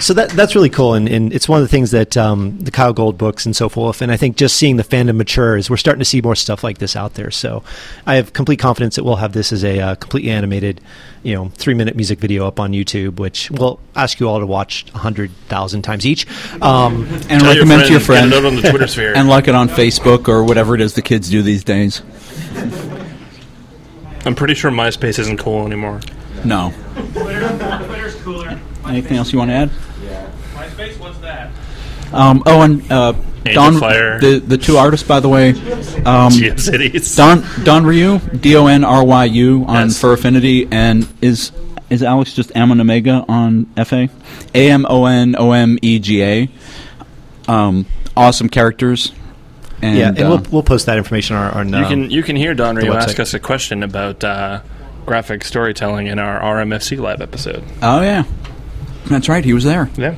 So that that's really cool, and, and it's one of the things that um, the Kyle Gold books and so forth. And I think just seeing the fandom mature is we're starting to see more stuff like this out there. So I have complete confidence that we'll have this as a uh, completely animated, you know, three minute music video up on YouTube, which we'll ask you all to watch hundred thousand times each. Um, and recommend to your friend, get it out on the Twitter sphere. and like it on Facebook or whatever it is the kids do these days. I'm pretty sure MySpace isn't cool anymore. No. Twitter, Twitter's cooler. Anything else you want to add? Yeah. MySpace, what's that? Um, oh, and uh, Don, Fire. the the two artists, by the way, um, GeoCities. Don Don Ryu, D O N R Y U on Yes. Fur Affinity, and is is Alex just Amon Omega on FA? A M O N O M E G A. Um, awesome characters. And, yeah, and uh, we'll we'll post that information on. our- on You um, can you can hear Don the Rio ask us a question about uh, graphic storytelling in our RMFC live episode. Oh yeah, that's right. He was there. Yeah.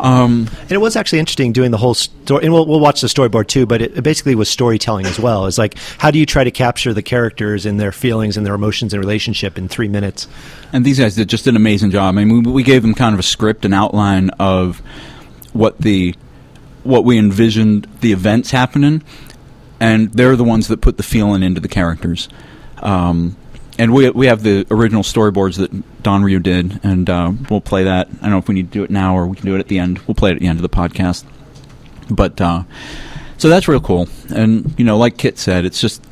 Um, and it was actually interesting doing the whole story. And we'll, we'll watch the storyboard too, but it, it basically was storytelling as well. It's like, how do you try to capture the characters and their feelings and their emotions and relationship in three minutes? And these guys did just an amazing job. I mean, we, we gave them kind of a script, an outline of what the what we envisioned the events happening, and they're the ones that put the feeling into the characters. Um, and we we have the original storyboards that Don Ryu did, and uh, we'll play that. I don't know if we need to do it now or we can do it at the end. We'll play it at the end of the podcast. But uh, so that's real cool, and you know, like Kit said, it's just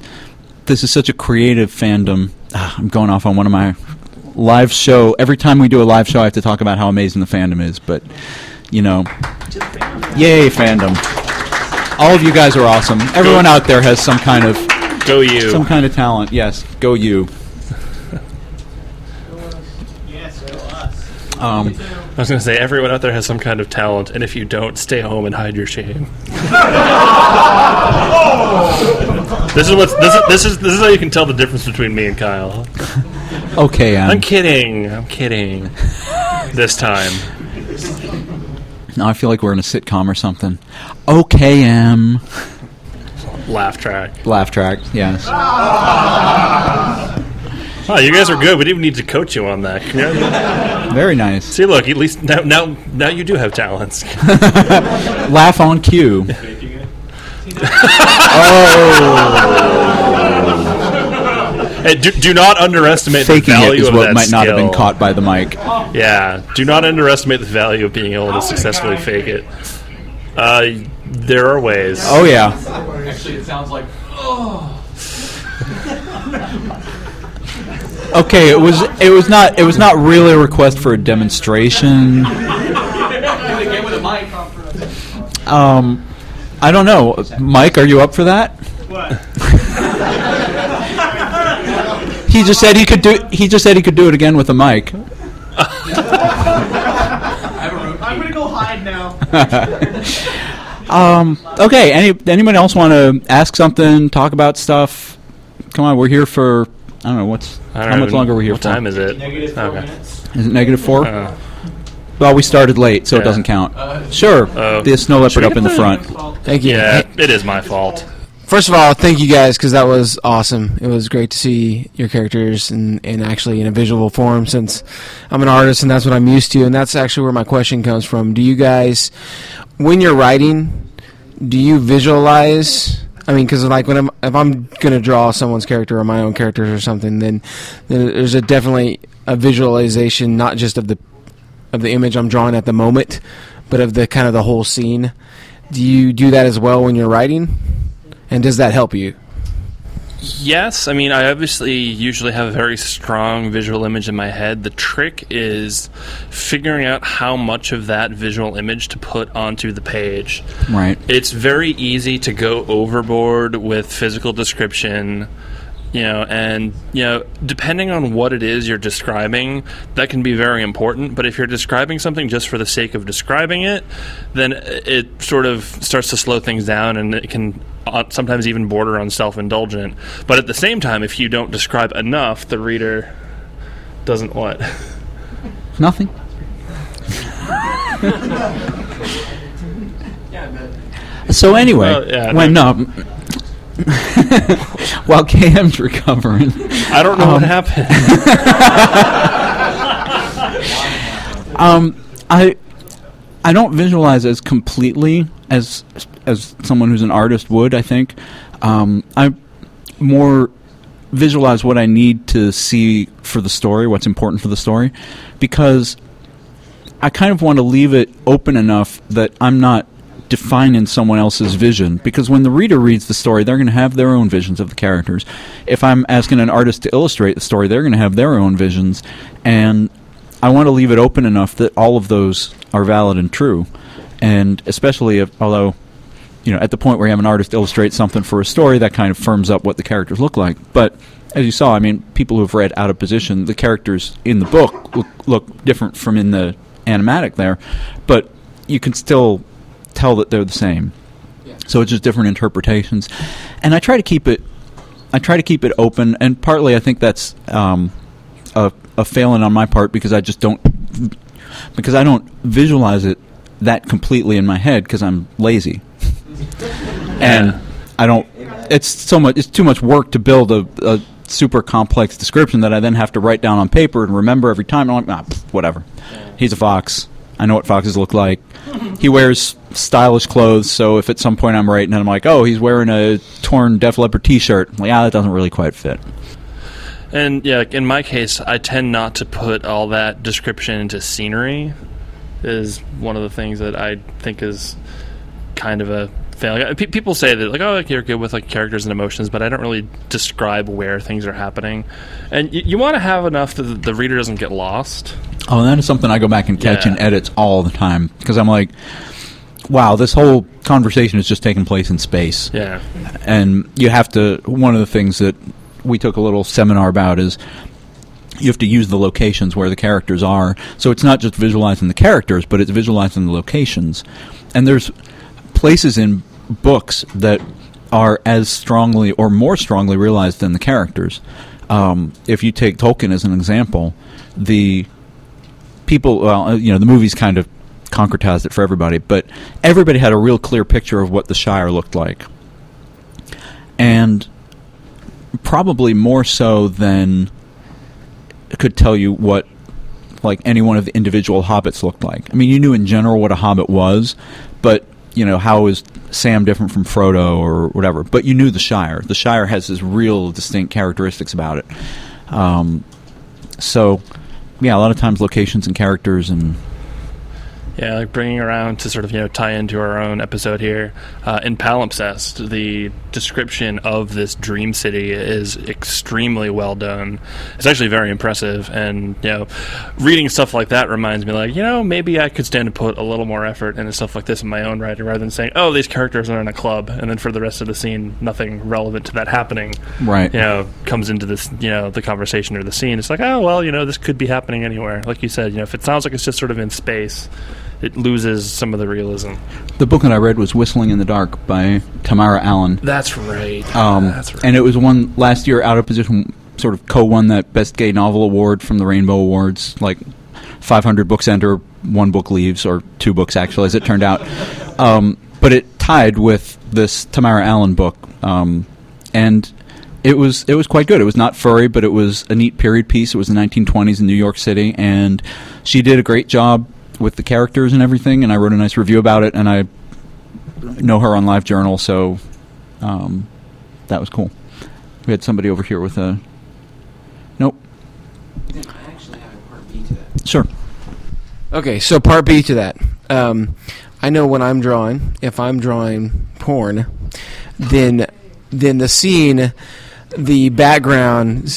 this is such a creative fandom. Ah, I'm going off on one of my live show. Every time we do a live show, I have to talk about how amazing the fandom is. But you know, yay fandom! All of you guys are awesome. Everyone out there has some kind of Go you. some kind of talent. Yes, go you. Um, I was going to say, everyone out there has some kind of talent, and if you don't, stay home and hide your shame. this is what this is, this is this is how you can tell the difference between me and Kyle. okay, um, I'm kidding. I'm kidding. this time. Now I feel like we're in a sitcom or something. Okay, M. Laugh track. Laugh track. Yes. Oh, you guys are good. We didn't even need to coach you on that. Very nice. See, look, at least now, now, now you do have talents. Laugh on cue. oh. Hey, do, do not underestimate Faking the it value is of what that might not have been caught by the mic. Yeah, do not underestimate the value of being able to successfully fake it. Uh, there are ways. Oh yeah. Actually, it sounds like. Oh. Okay, it was it was not it was not really a request for a demonstration. Get with a mic. Um, I don't know, Mike. Are you up for that? What? He just said he could do. He just said he could do it again with a mic. I'm gonna go hide now. Um, okay. Any anyone else want to ask something? Talk about stuff? Come on, we're here for. I don't know what's I don't how much know, longer are we here what for. time is it? Negative four Okay. minutes. Is it negative four? Uh, well, we started late, so it doesn't count. Uh, sure. Oh. the snow leopard up in the get front. Thank you. yeah, Hey, it is my fault. First of all, thank you guys because that was awesome. It was great to see your characters and and actually in a visual form since I'm an artist and that's what I'm used to and that's actually where my question comes from. Do you guys, when you're writing, do you visualize? I mean, because like when I'm if I'm gonna draw someone's character or my own characters or something, then, then there's a definitely a visualization not just of the of the image I'm drawing at the moment, but of the kind of the whole scene. Do you do that as well when you're writing? And does that help you? Yes, I mean, I obviously usually have a very strong visual image in my head. The trick is figuring out how much of that visual image to put onto the page. Right. It's very easy to go overboard with physical description, you know, and, you know, depending on what it is you're describing, that can be very important. But if you're describing something just for the sake of describing it, then it sort of starts to slow things down and it can sometimes even border on self indulgent. But at the same time, if you don't describe enough, the reader doesn't what? Nothing. So anyway, Well, yeah, when um, while KM's recovering, I don't know what um, happened. um, I I don't visualize as completely as as someone who's an artist would. I think. Um, I more visualize what I need to see for the story, what's important for the story, because I kind of want to leave it open enough that I'm not defining someone else's vision. Because when the reader reads the story they're going to have their own visions of the characters. If i'm asking an artist to illustrate the story they're going to have their own visions. And i want to leave it open enough that all of those are valid and true and especially if although you know at the point where you have an artist illustrate something for a story that kind of firms up what the characters look like but as you saw i mean people who've read out of position the characters in the book look, look different from in the animatic there but you can still tell that they're the same. So it's just different interpretations, and I try to keep it. I try to keep it open, and partly I think that's um, a, a failing on my part because I just don't because I don't visualize it that completely in my head because I'm lazy, and I don't. It's so much. It's too much work to build a, a super complex description that I then have to write down on paper and remember every time. I'm like, ah, pff, whatever. He's a fox. I know what foxes look like. He wears stylish clothes, so if at some point I'm writing and I'm like, oh, he's wearing a torn Def Leppard T-shirt, like, yeah, that doesn't really quite fit. And yeah, in my case, I tend not to put all that description into scenery. Is one of the things that I think is kind of a failure. Uh, pe- people say that like, oh, like, you're good with like characters and emotions, but I don't really describe where things are happening. And y- you want to have enough that the reader doesn't get lost. Oh, that is something I go back and catch Yeah. in edits all the time because I'm like, wow, this whole conversation is just taking place in space. Yeah. And you have to, one of the things that we took a little seminar about is you have to use the locations where the characters are. So it's not just visualizing the characters, but it's visualizing the locations. And there's places in books that are as strongly or more strongly realized than the characters. Um, if you take Tolkien as an example, the people, well, uh, you know, the movies kind of concretized it for everybody, but everybody had a real clear picture of what the Shire looked like. And probably more so than could tell you what like any one of the individual hobbits looked like. I mean, you knew in general what a hobbit was, but you know how is Sam different from Frodo or whatever. But you knew the Shire. The Shire has this real distinct characteristics about it. Um, so, yeah, a lot of times locations and characters and Yeah, like bringing around to sort of you know tie into our own episode here. Uh, in Palimpsest, the description of this dream city is extremely well done. It's actually very impressive, and you know, reading stuff like that reminds me, like you know, maybe I could stand to put a little more effort into stuff like this in my own writing, rather than saying, "Oh, these characters are in a club," and then for the rest of the scene, nothing relevant to that happening, Right. You know, comes into this, you know, the conversation or the scene. It's like, oh well, you know, this could be happening anywhere. Like you said, you know, if it sounds like it's just sort of in space it loses some of the realism. the book that I read was Whistling in the Dark by Tamara Allen. That's right. Um, That's right. And it was one last year out of position, sort of co won that Best Gay Novel Award from the Rainbow Awards. Like 500 books enter, one book leaves, or two books actually, as it turned out. Um, but it tied with this Tamara Allen book. Um, and it was it was quite good. It was not furry, but it was a neat period piece. It was the 1920s in New York City, and she did a great job with the characters and everything. And I wrote a nice review about it, and I know her on Live Journal, so um, that was cool. We had somebody over here with a. Nope. i actually have part b to that Sure. Okay, so part B to that. Um, I know when I'm drawing, if I'm drawing porn, then then the scene, the background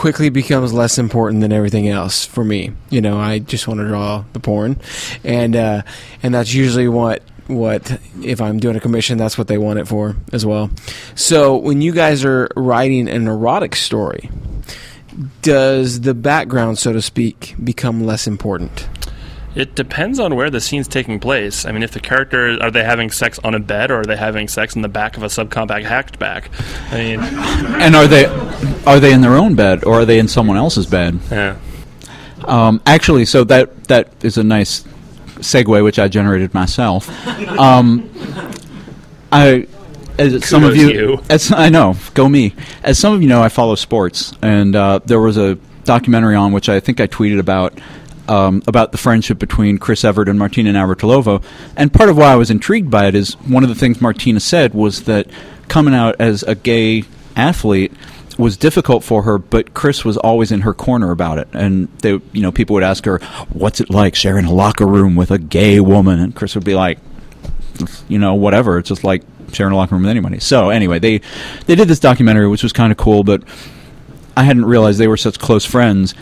quickly becomes less important than everything else for me. You know, I just want to draw the porn, and uh, and that's usually what what if I'm doing a commission, that's what they want it for as well. So when you guys are writing an erotic story, does the background, so to speak, become less important? It depends on where the scene's taking place. I mean, if the character are they having sex on a bed or are they having sex in the back of a subcompact hatchback? I mean, And are they are they in their own bed or are they in someone else's bed? Yeah. Um, actually, so that that is a nice segue, which I generated myself. Um, I, as some of you, you. as I know, go me. As some of you know, I follow sports, and uh, there was a documentary on which I think I tweeted about. Um, about the friendship between Chris Evert and Martina Navratilova, and part of why I was intrigued by it is one of the things Martina said was that coming out as a gay athlete was difficult for her, but Chris was always in her corner about it. And they, you know, people would ask her, "What's it like sharing a locker room with a gay woman?" And Chris would be like, "You know, whatever. It's just like sharing a locker room with anybody." So anyway, they they did this documentary, which was kind of cool, but I hadn't realized they were such close friends.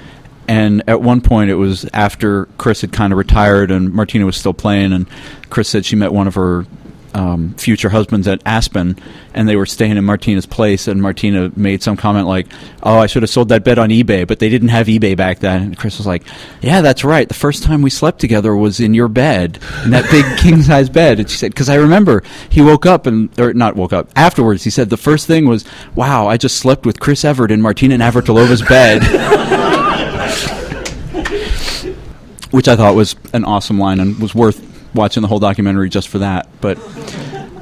And at one point, it was after Chris had kind of retired and Martina was still playing, and Chris said she met one of her um, future husbands at Aspen, and they were staying in Martina's place, and Martina made some comment like, "Oh, I should have sold that bed on eBay, but they didn't have eBay back then." And Chris was like, "Yeah, that's right. The first time we slept together was in your bed, in that big king size bed." And she said, "Because I remember he woke up and or not woke up afterwards. He said the first thing was, "Wow, I just slept with Chris Evert in Martina Navratilova's bed." which I thought was an awesome line and was worth watching the whole documentary just for that. But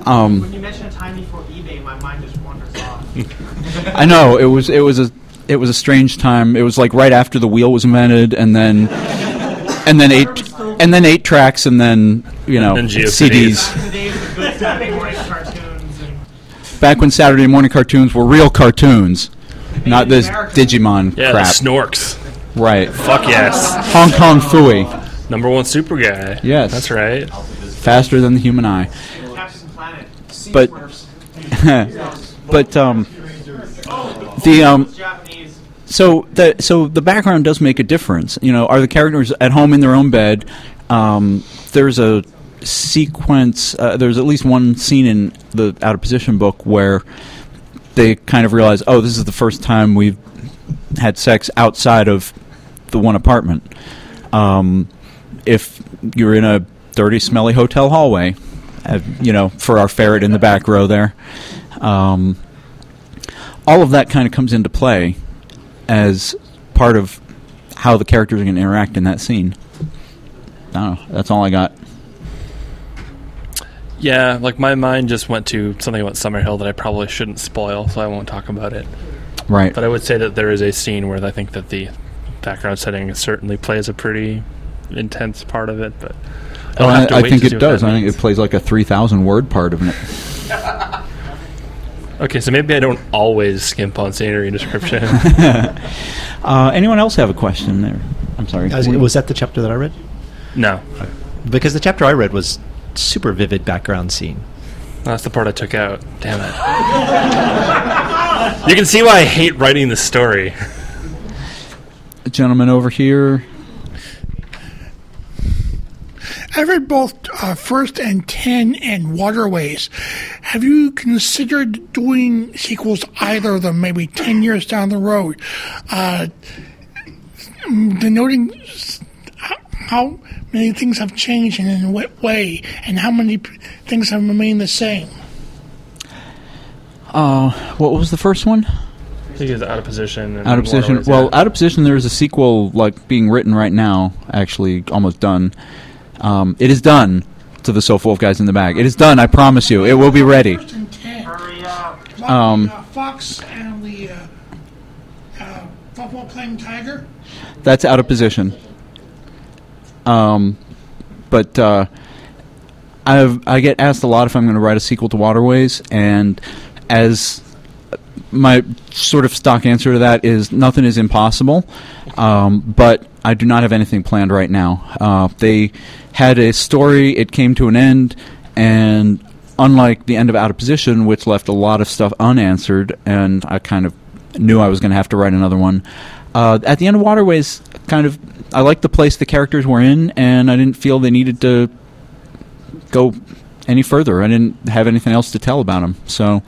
um, when you mention a time before eBay, my mind just wanders off. I know it was it was a it was a strange time. It was like right after the wheel was invented, and then and then eight and then eight tracks, and then you know And CDs. the days of good Saturday morning cartoons and Back when Saturday morning cartoons were real cartoons, not this Digimon Yeah, crap. the Snorks. Right. Fuck yes. Hong Kong Phooey. Number one super guy. Yes. That's right. Faster than the human eye. But but um the um so the so the background does make a difference. You know, are the characters at home in their own bed? Um, there's a sequence. Uh, there's at least one scene in the Out of Position book where they kind of realize, oh, this is the first time we've had sex outside of the one apartment. Um, if you're in a dirty, smelly hotel hallway, uh, you know, for our ferret in the back row there, um, all of that kind of comes into play as part of how the characters are going to interact in that scene. I don't know. That's all I got. Yeah, like my mind just went to something about Summerhill that I probably shouldn't spoil, so I won't talk about it. Right. But I would say that there is a scene where I think that the background setting certainly plays a pretty intense part of it. But I'll Oh, I, I think it does. I think it plays like a 3,000 word part of it. Okay, so maybe I don't always skimp on scenery description. uh, anyone else have a question there? I'm sorry. Was, was that the chapter that I read? No. Because the chapter I read was super vivid background scene. That's the part I took out. Damn it. you can see why I hate writing the story. Gentleman over here. I read both uh, First and Ten and Waterways. Have you considered doing sequels either of them, maybe ten years down the road? Uh, denoting how- how many things have changed and in what way, and how many things have remained the same. Uh, what was the first one? I think it's out of position. and Out of position. Well, yeah. out of position. There is a sequel like being written right now. Actually, almost done. Um, it is done. To the Sofawolf guys in the back. It is done. I promise you. It will be ready. Um, uh, Fox and the uh, uh, football playing tiger. That's out of position. Um, but uh, I've I get asked a lot if I'm going to write a sequel to Waterways, and as my sort of stock answer to that is nothing is impossible, um, but I do not have anything planned right now. Uh, they had a story; it came to an end, and unlike the end of Out of Position, which left a lot of stuff unanswered, and I kind of knew I was going to have to write another one. Uh, at the end of Waterways, kind of, I liked the place the characters were in, and I didn't feel they needed to go any further. I didn't have anything else to tell about them. So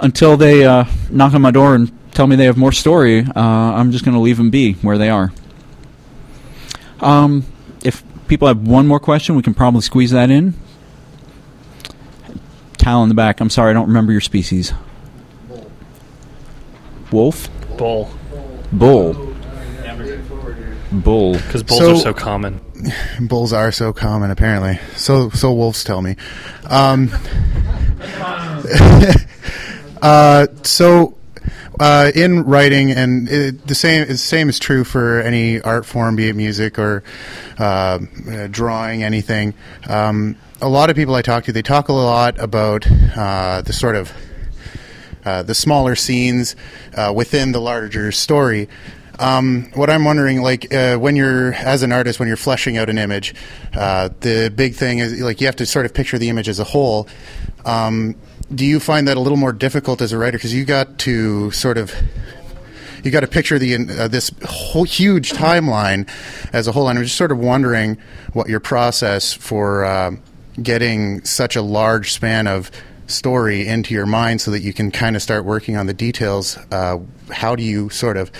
until they uh, knock on my door and tell me they have more story, uh, I'm just going to leave them be where they are. Um, if people have one more question, we can probably squeeze that in. Cal in the back. I'm sorry, I don't remember your species. Wolf? Bull. Bull. Bull. Because bulls So- are so common. Bulls are so common, apparently. So so wolves tell me. Um, uh, so uh, in writing, and it, the same the same is true for any art form, be it music or uh, drawing, anything. Um, a lot of people I talk to, they talk a lot about uh, the sort of uh, the smaller scenes within the larger story. Um, what I'm wondering, like, uh, when you're as an artist, when you're fleshing out an image, uh, the big thing is like you have to sort of picture the image as a whole. Um, do you find that a little more difficult as a writer because you got to sort of you got to picture the uh, this whole huge timeline as a whole? And I'm just sort of wondering what your process for uh, getting such a large span of story into your mind so that you can kind of start working on the details. Uh, how do you sort of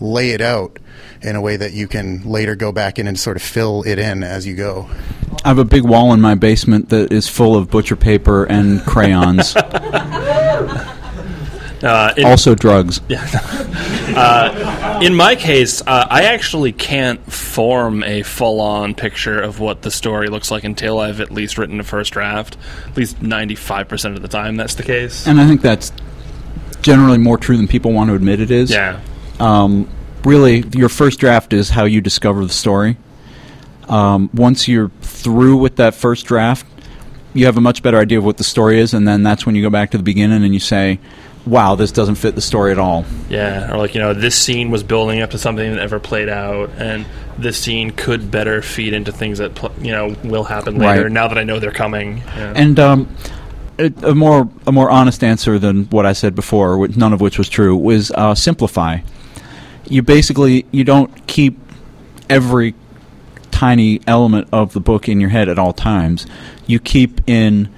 lay it out in a way that you can later go back in and sort of fill it in as you go? I have a big wall in my basement that is full of butcher paper and crayons. Uh, in- also drugs. Yeah. uh, in my case, uh, I actually can't form a full-on picture of what the story looks like until I've at least written a first draft. At least ninety-five percent of the time, that's the case. And I think that's generally more true than people want to admit it is. Yeah. Um, really, your first draft is how you discover the story. Um, once you're through with that first draft, you have a much better idea of what the story is, and then that's when you go back to the beginning and you say, "Wow, this doesn't fit the story at all." Yeah, or like you know, this scene was building up to something that never played out, and this scene could better feed into things that pl- you know will happen later. Right. Now that I know they're coming. And um, a, a more a more honest answer than what I said before, none of which was true, was uh, simplify. You basically you don't keep every tiny element of the book in your head at all times. You keep in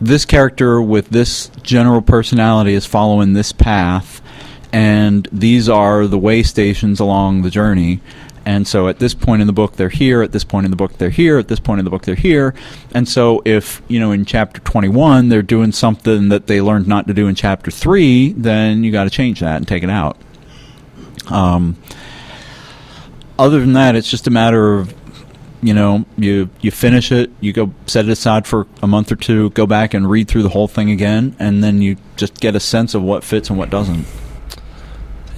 this character with this general personality is following this path, and these are the way stations along the journey. And so at this point in the book, they're here. At this point in the book, they're here. At this point in the book, they're here. And so if, you know, in chapter 21, they're doing something that they learned not to do in chapter 3, then you got to change that and take it out. Um, other than that, it's just a matter of you know you you finish it, you go set it aside for a month or two, go back and read through the whole thing again, and then you just get a sense of what fits and what doesn't.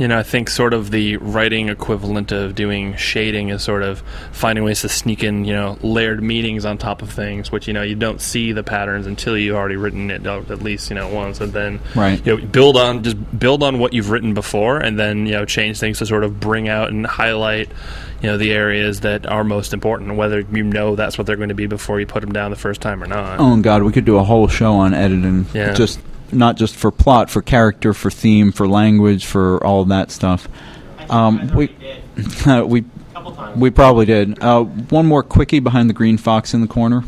You know, I think sort of the writing equivalent of doing shading is sort of finding ways to sneak in, you know, layered meanings on top of things, which you know you don't see the patterns until you've already written it at least you know once, and then Right. you know build on just build on what you've written before, and then you know change things to sort of bring out and highlight you know the areas that are most important, whether you know that's what they're going to be before you put them down the first time or not. Oh God, we could do a whole show on editing. Yeah. Just not just for plot, for character, for theme, for language, for all of that stuff. Um, we we we probably did. Uh, one more quickie behind the green fox in the corner.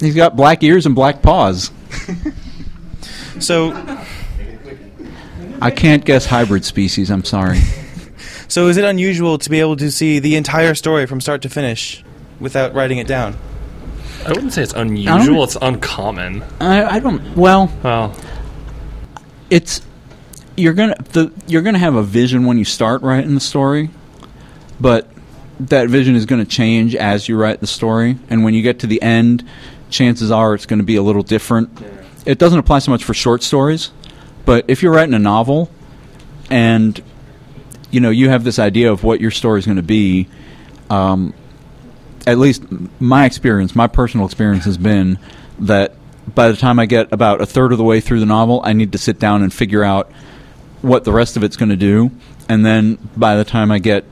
He's got black ears and black paws. So, I can't guess hybrid species. I'm sorry. So is it unusual to be able to see the entire story from start to finish without writing it down? I wouldn't say it's unusual; it's uncommon. I, I don't. Well, well, it's you're gonna the you're gonna have a vision when you start writing the story, but that vision is going to change as you write the story, and when you get to the end, chances are it's going to be a little different. It doesn't apply so much for short stories, but if you're writing a novel, and you know you have this idea of what your story is going to be. Um, at least my experience, my personal experience has been that by the time I get about a third of the way through the novel, I need to sit down and figure out what the rest of it's going to do. And then by the time I get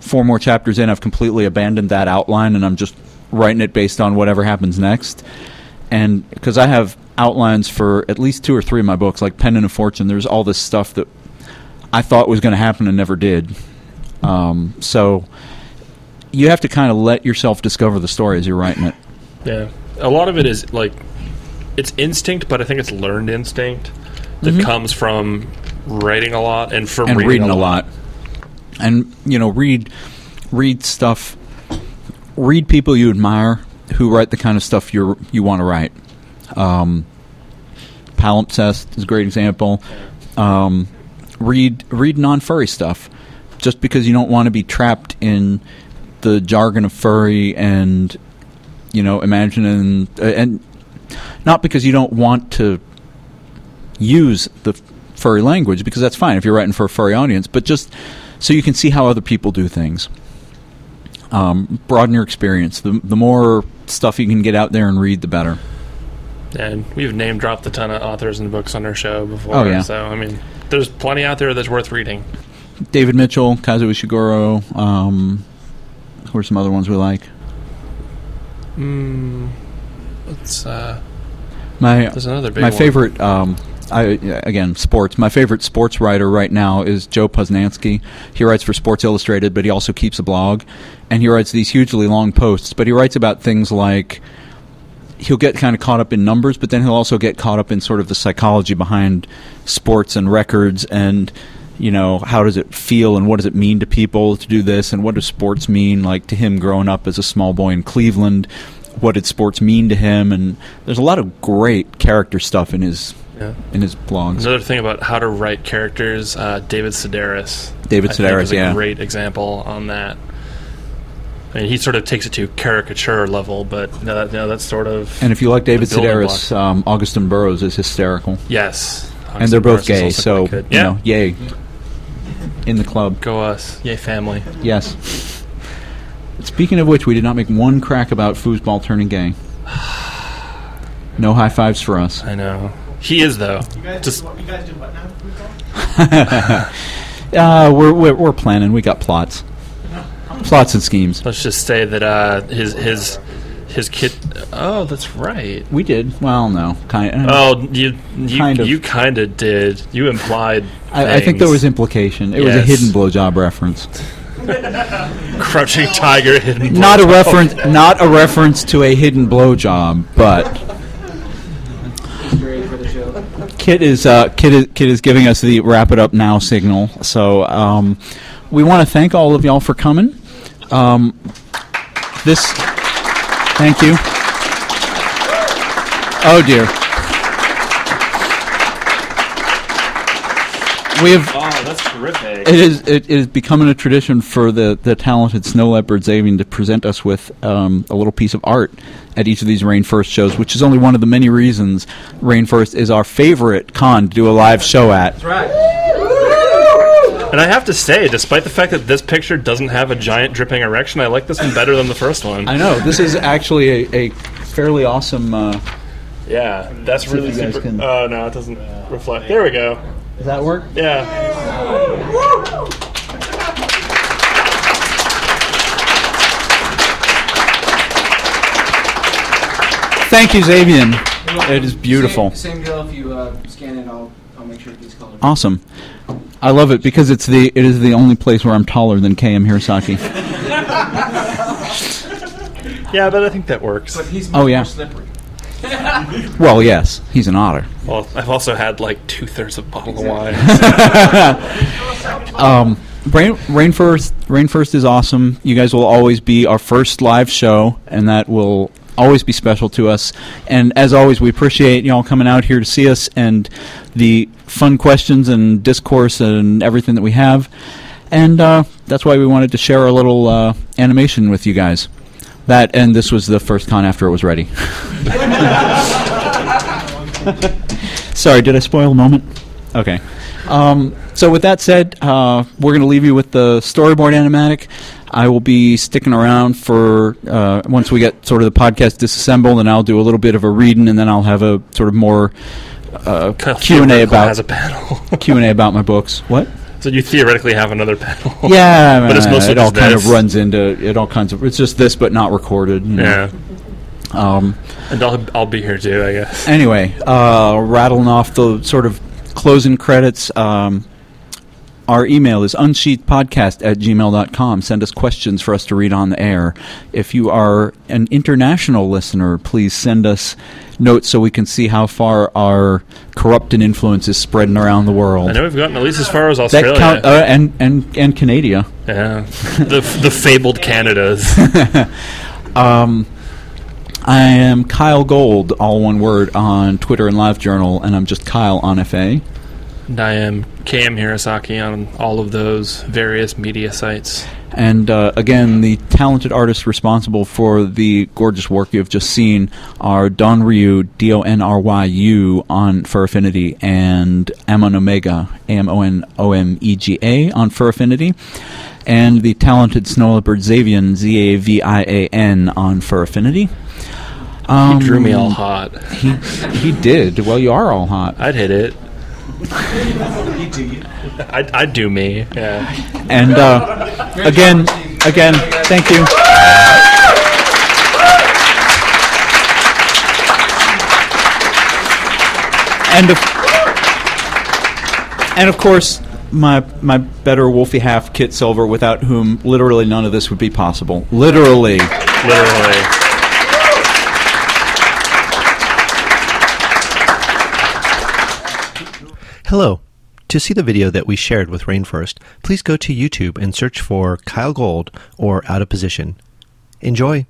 four more chapters in, I've completely abandoned that outline and I'm just writing it based on whatever happens next. And because I have outlines for at least two or three of my books, like Pendant of Fortune, there's all this stuff that I thought was going to happen and never did. Um, so you have to kind of let yourself discover the story as you're writing it. Yeah, a lot of it is like it's instinct, but I think it's learned instinct that Mhm. comes from writing a lot and from and reading, reading a lot. And you know, read read stuff. Read people you admire who write the kind of stuff you you want to write. Um, Palimpsest is a great example. Um, read read non furry stuff, just because you don't want to be trapped in the jargon of furry and you know imagining uh, and not because you don't want to use the furry language because that's fine if you're writing for a furry audience, but just so you can see how other people do things. Um, broaden your experience. The the more stuff you can get out there and read, the better. And we've name dropped a ton of authors and books on our show before. Oh, yeah. So I mean, there's plenty out there that's worth reading. David Mitchell, Kazuo Ishiguro. Um, who are some other ones we like? Mm, let's. Uh, My There's another big my one. favorite. Um, I again sports. My favorite sports writer right now is Joe Posnanski. He writes for Sports Illustrated, but he also keeps a blog, and he writes these hugely long posts. But he writes about things like he'll get kind of caught up in numbers, but then he'll also get caught up in sort of the psychology behind sports and records and you know, how does it feel and what does it mean to people to do this and what does sports mean like to him growing up as a small boy in Cleveland? What did sports mean to him? And there's a lot of great character stuff in his Yeah. in his blogs. Another thing about how to write characters, uh, David Sedaris. David Sedaris, is a yeah. great example on that. I mean, he sort of takes it to caricature level, but no, that, no, that's sort of. And if you like David Sedaris, um, Augusten Burroughs is hysterical. Yes. and they're both Burroughs gay, so you Yeah. know, yay. In the club. Go us. Yay, family. Yes. Speaking of which, we did not make one crack about foosball turning gay. No high fives for us. I know. He is, though. You guys, Just do, you guys do what now? uh, we're, we're we're planning. We got plots, plots and schemes. let's just say that uh, his his his kid. Oh, that's right. We did. Well, no, kind. Oh, you you Kind of. you kind of did. You implied. I, I think there was implication. It was a Yes. hidden blowjob reference. Crouching tiger, hidden. Not a reference. Not a reference to a hidden blowjob, but. Kit is uh, Kit is Kit is giving us the wrap it up now signal. So um, we want to thank all of y'all for coming. Um, this, thank you. Oh dear. We have Oh, that's terrific. it is it is becoming a tradition for the, the talented Snow Leopard Zavian to present us with um, a little piece of art at each of these RainFurrest shows, which is only one of the many reasons RainFurrest is our favorite con to do a live show at. And I have to say, despite the fact that this picture doesn't have a giant dripping erection, I like this one better than the first one. I know this is actually a, a fairly awesome. Uh, Yeah, that's See if really you guys super. can- Oh no, it doesn't reflect. There we go. Does that work? Yeah. Thank you, Zavian. It is beautiful. Same, same deal. If you uh, scan it, I'll, I'll make sure it gets colored. Awesome. I love it because it's the it is the only place where I'm taller than KM Hirosaki. Yeah, but I think that works. But he's Oh, yeah. more slippery. well, yes, he's an otter. Well, I've also had like two thirds of a bottle of wine. um, Rain, RainFurrest, RainFurrest is awesome. You guys will always be our first live show, and that will always be special to us. And as always, we appreciate y'all coming out here to see us and the fun questions and discourse and everything that we have. And uh, that's why we wanted to share a little uh, animation with you guys. That and this was the first con after it was ready. Sorry, did I spoil the moment? Okay. Um, so with that said, uh, we're going to leave you with the storyboard animatic. I will be sticking around for uh, once we get sort of the podcast disassembled, and I'll do a little bit of a reading, and then I'll have a sort of more uh, Kind of Q and A about has a panel. Q and A about my books. What? So you theoretically have another panel. yeah, but it's mostly it all kind this. of runs into it. All kinds of. It's just this, but not recorded. you know. Yeah. Um, And I'll, I'll be here too, I guess. Anyway, uh, rattling off the sort of closing credits. Um, our email is unsheathedpodcast at gmail.com. Send us questions for us to read on the air. If you are an international listener, please send us notes so we can see how far our corrupting influence is spreading around the world. I know we've gotten at least as far as Australia. Count, uh, and, and, and Canada. yeah. The, the fabled Canadas. Um, I am Kyell Gold, all one word, on Twitter and LiveJournal, and I'm just Kyell on FA. And I am KM Hirosaki on all of those various media sites. And uh, again, the talented artists responsible for the gorgeous work you've just seen are Don Ryu, D O N R Y U, on Fur Affinity, and Amon Omega, A M O N O M E G A, on Fur Affinity, and the talented Snow Leopard Zavian, Z A V I A N, on Fur Affinity. he drew me all hot. Um, He, he did. Well, you are all hot. I'd hit it. I'd, I'd do me. Yeah. And uh, again, again, thank you. And of, and of course, my my better Wolfie half, Kit Silver, without whom literally none of this would be possible. Literally, literally. Hello. To see the video that we shared with RainFurrest, please go to YouTube and search for Kyell Gold or Out of Position. Enjoy!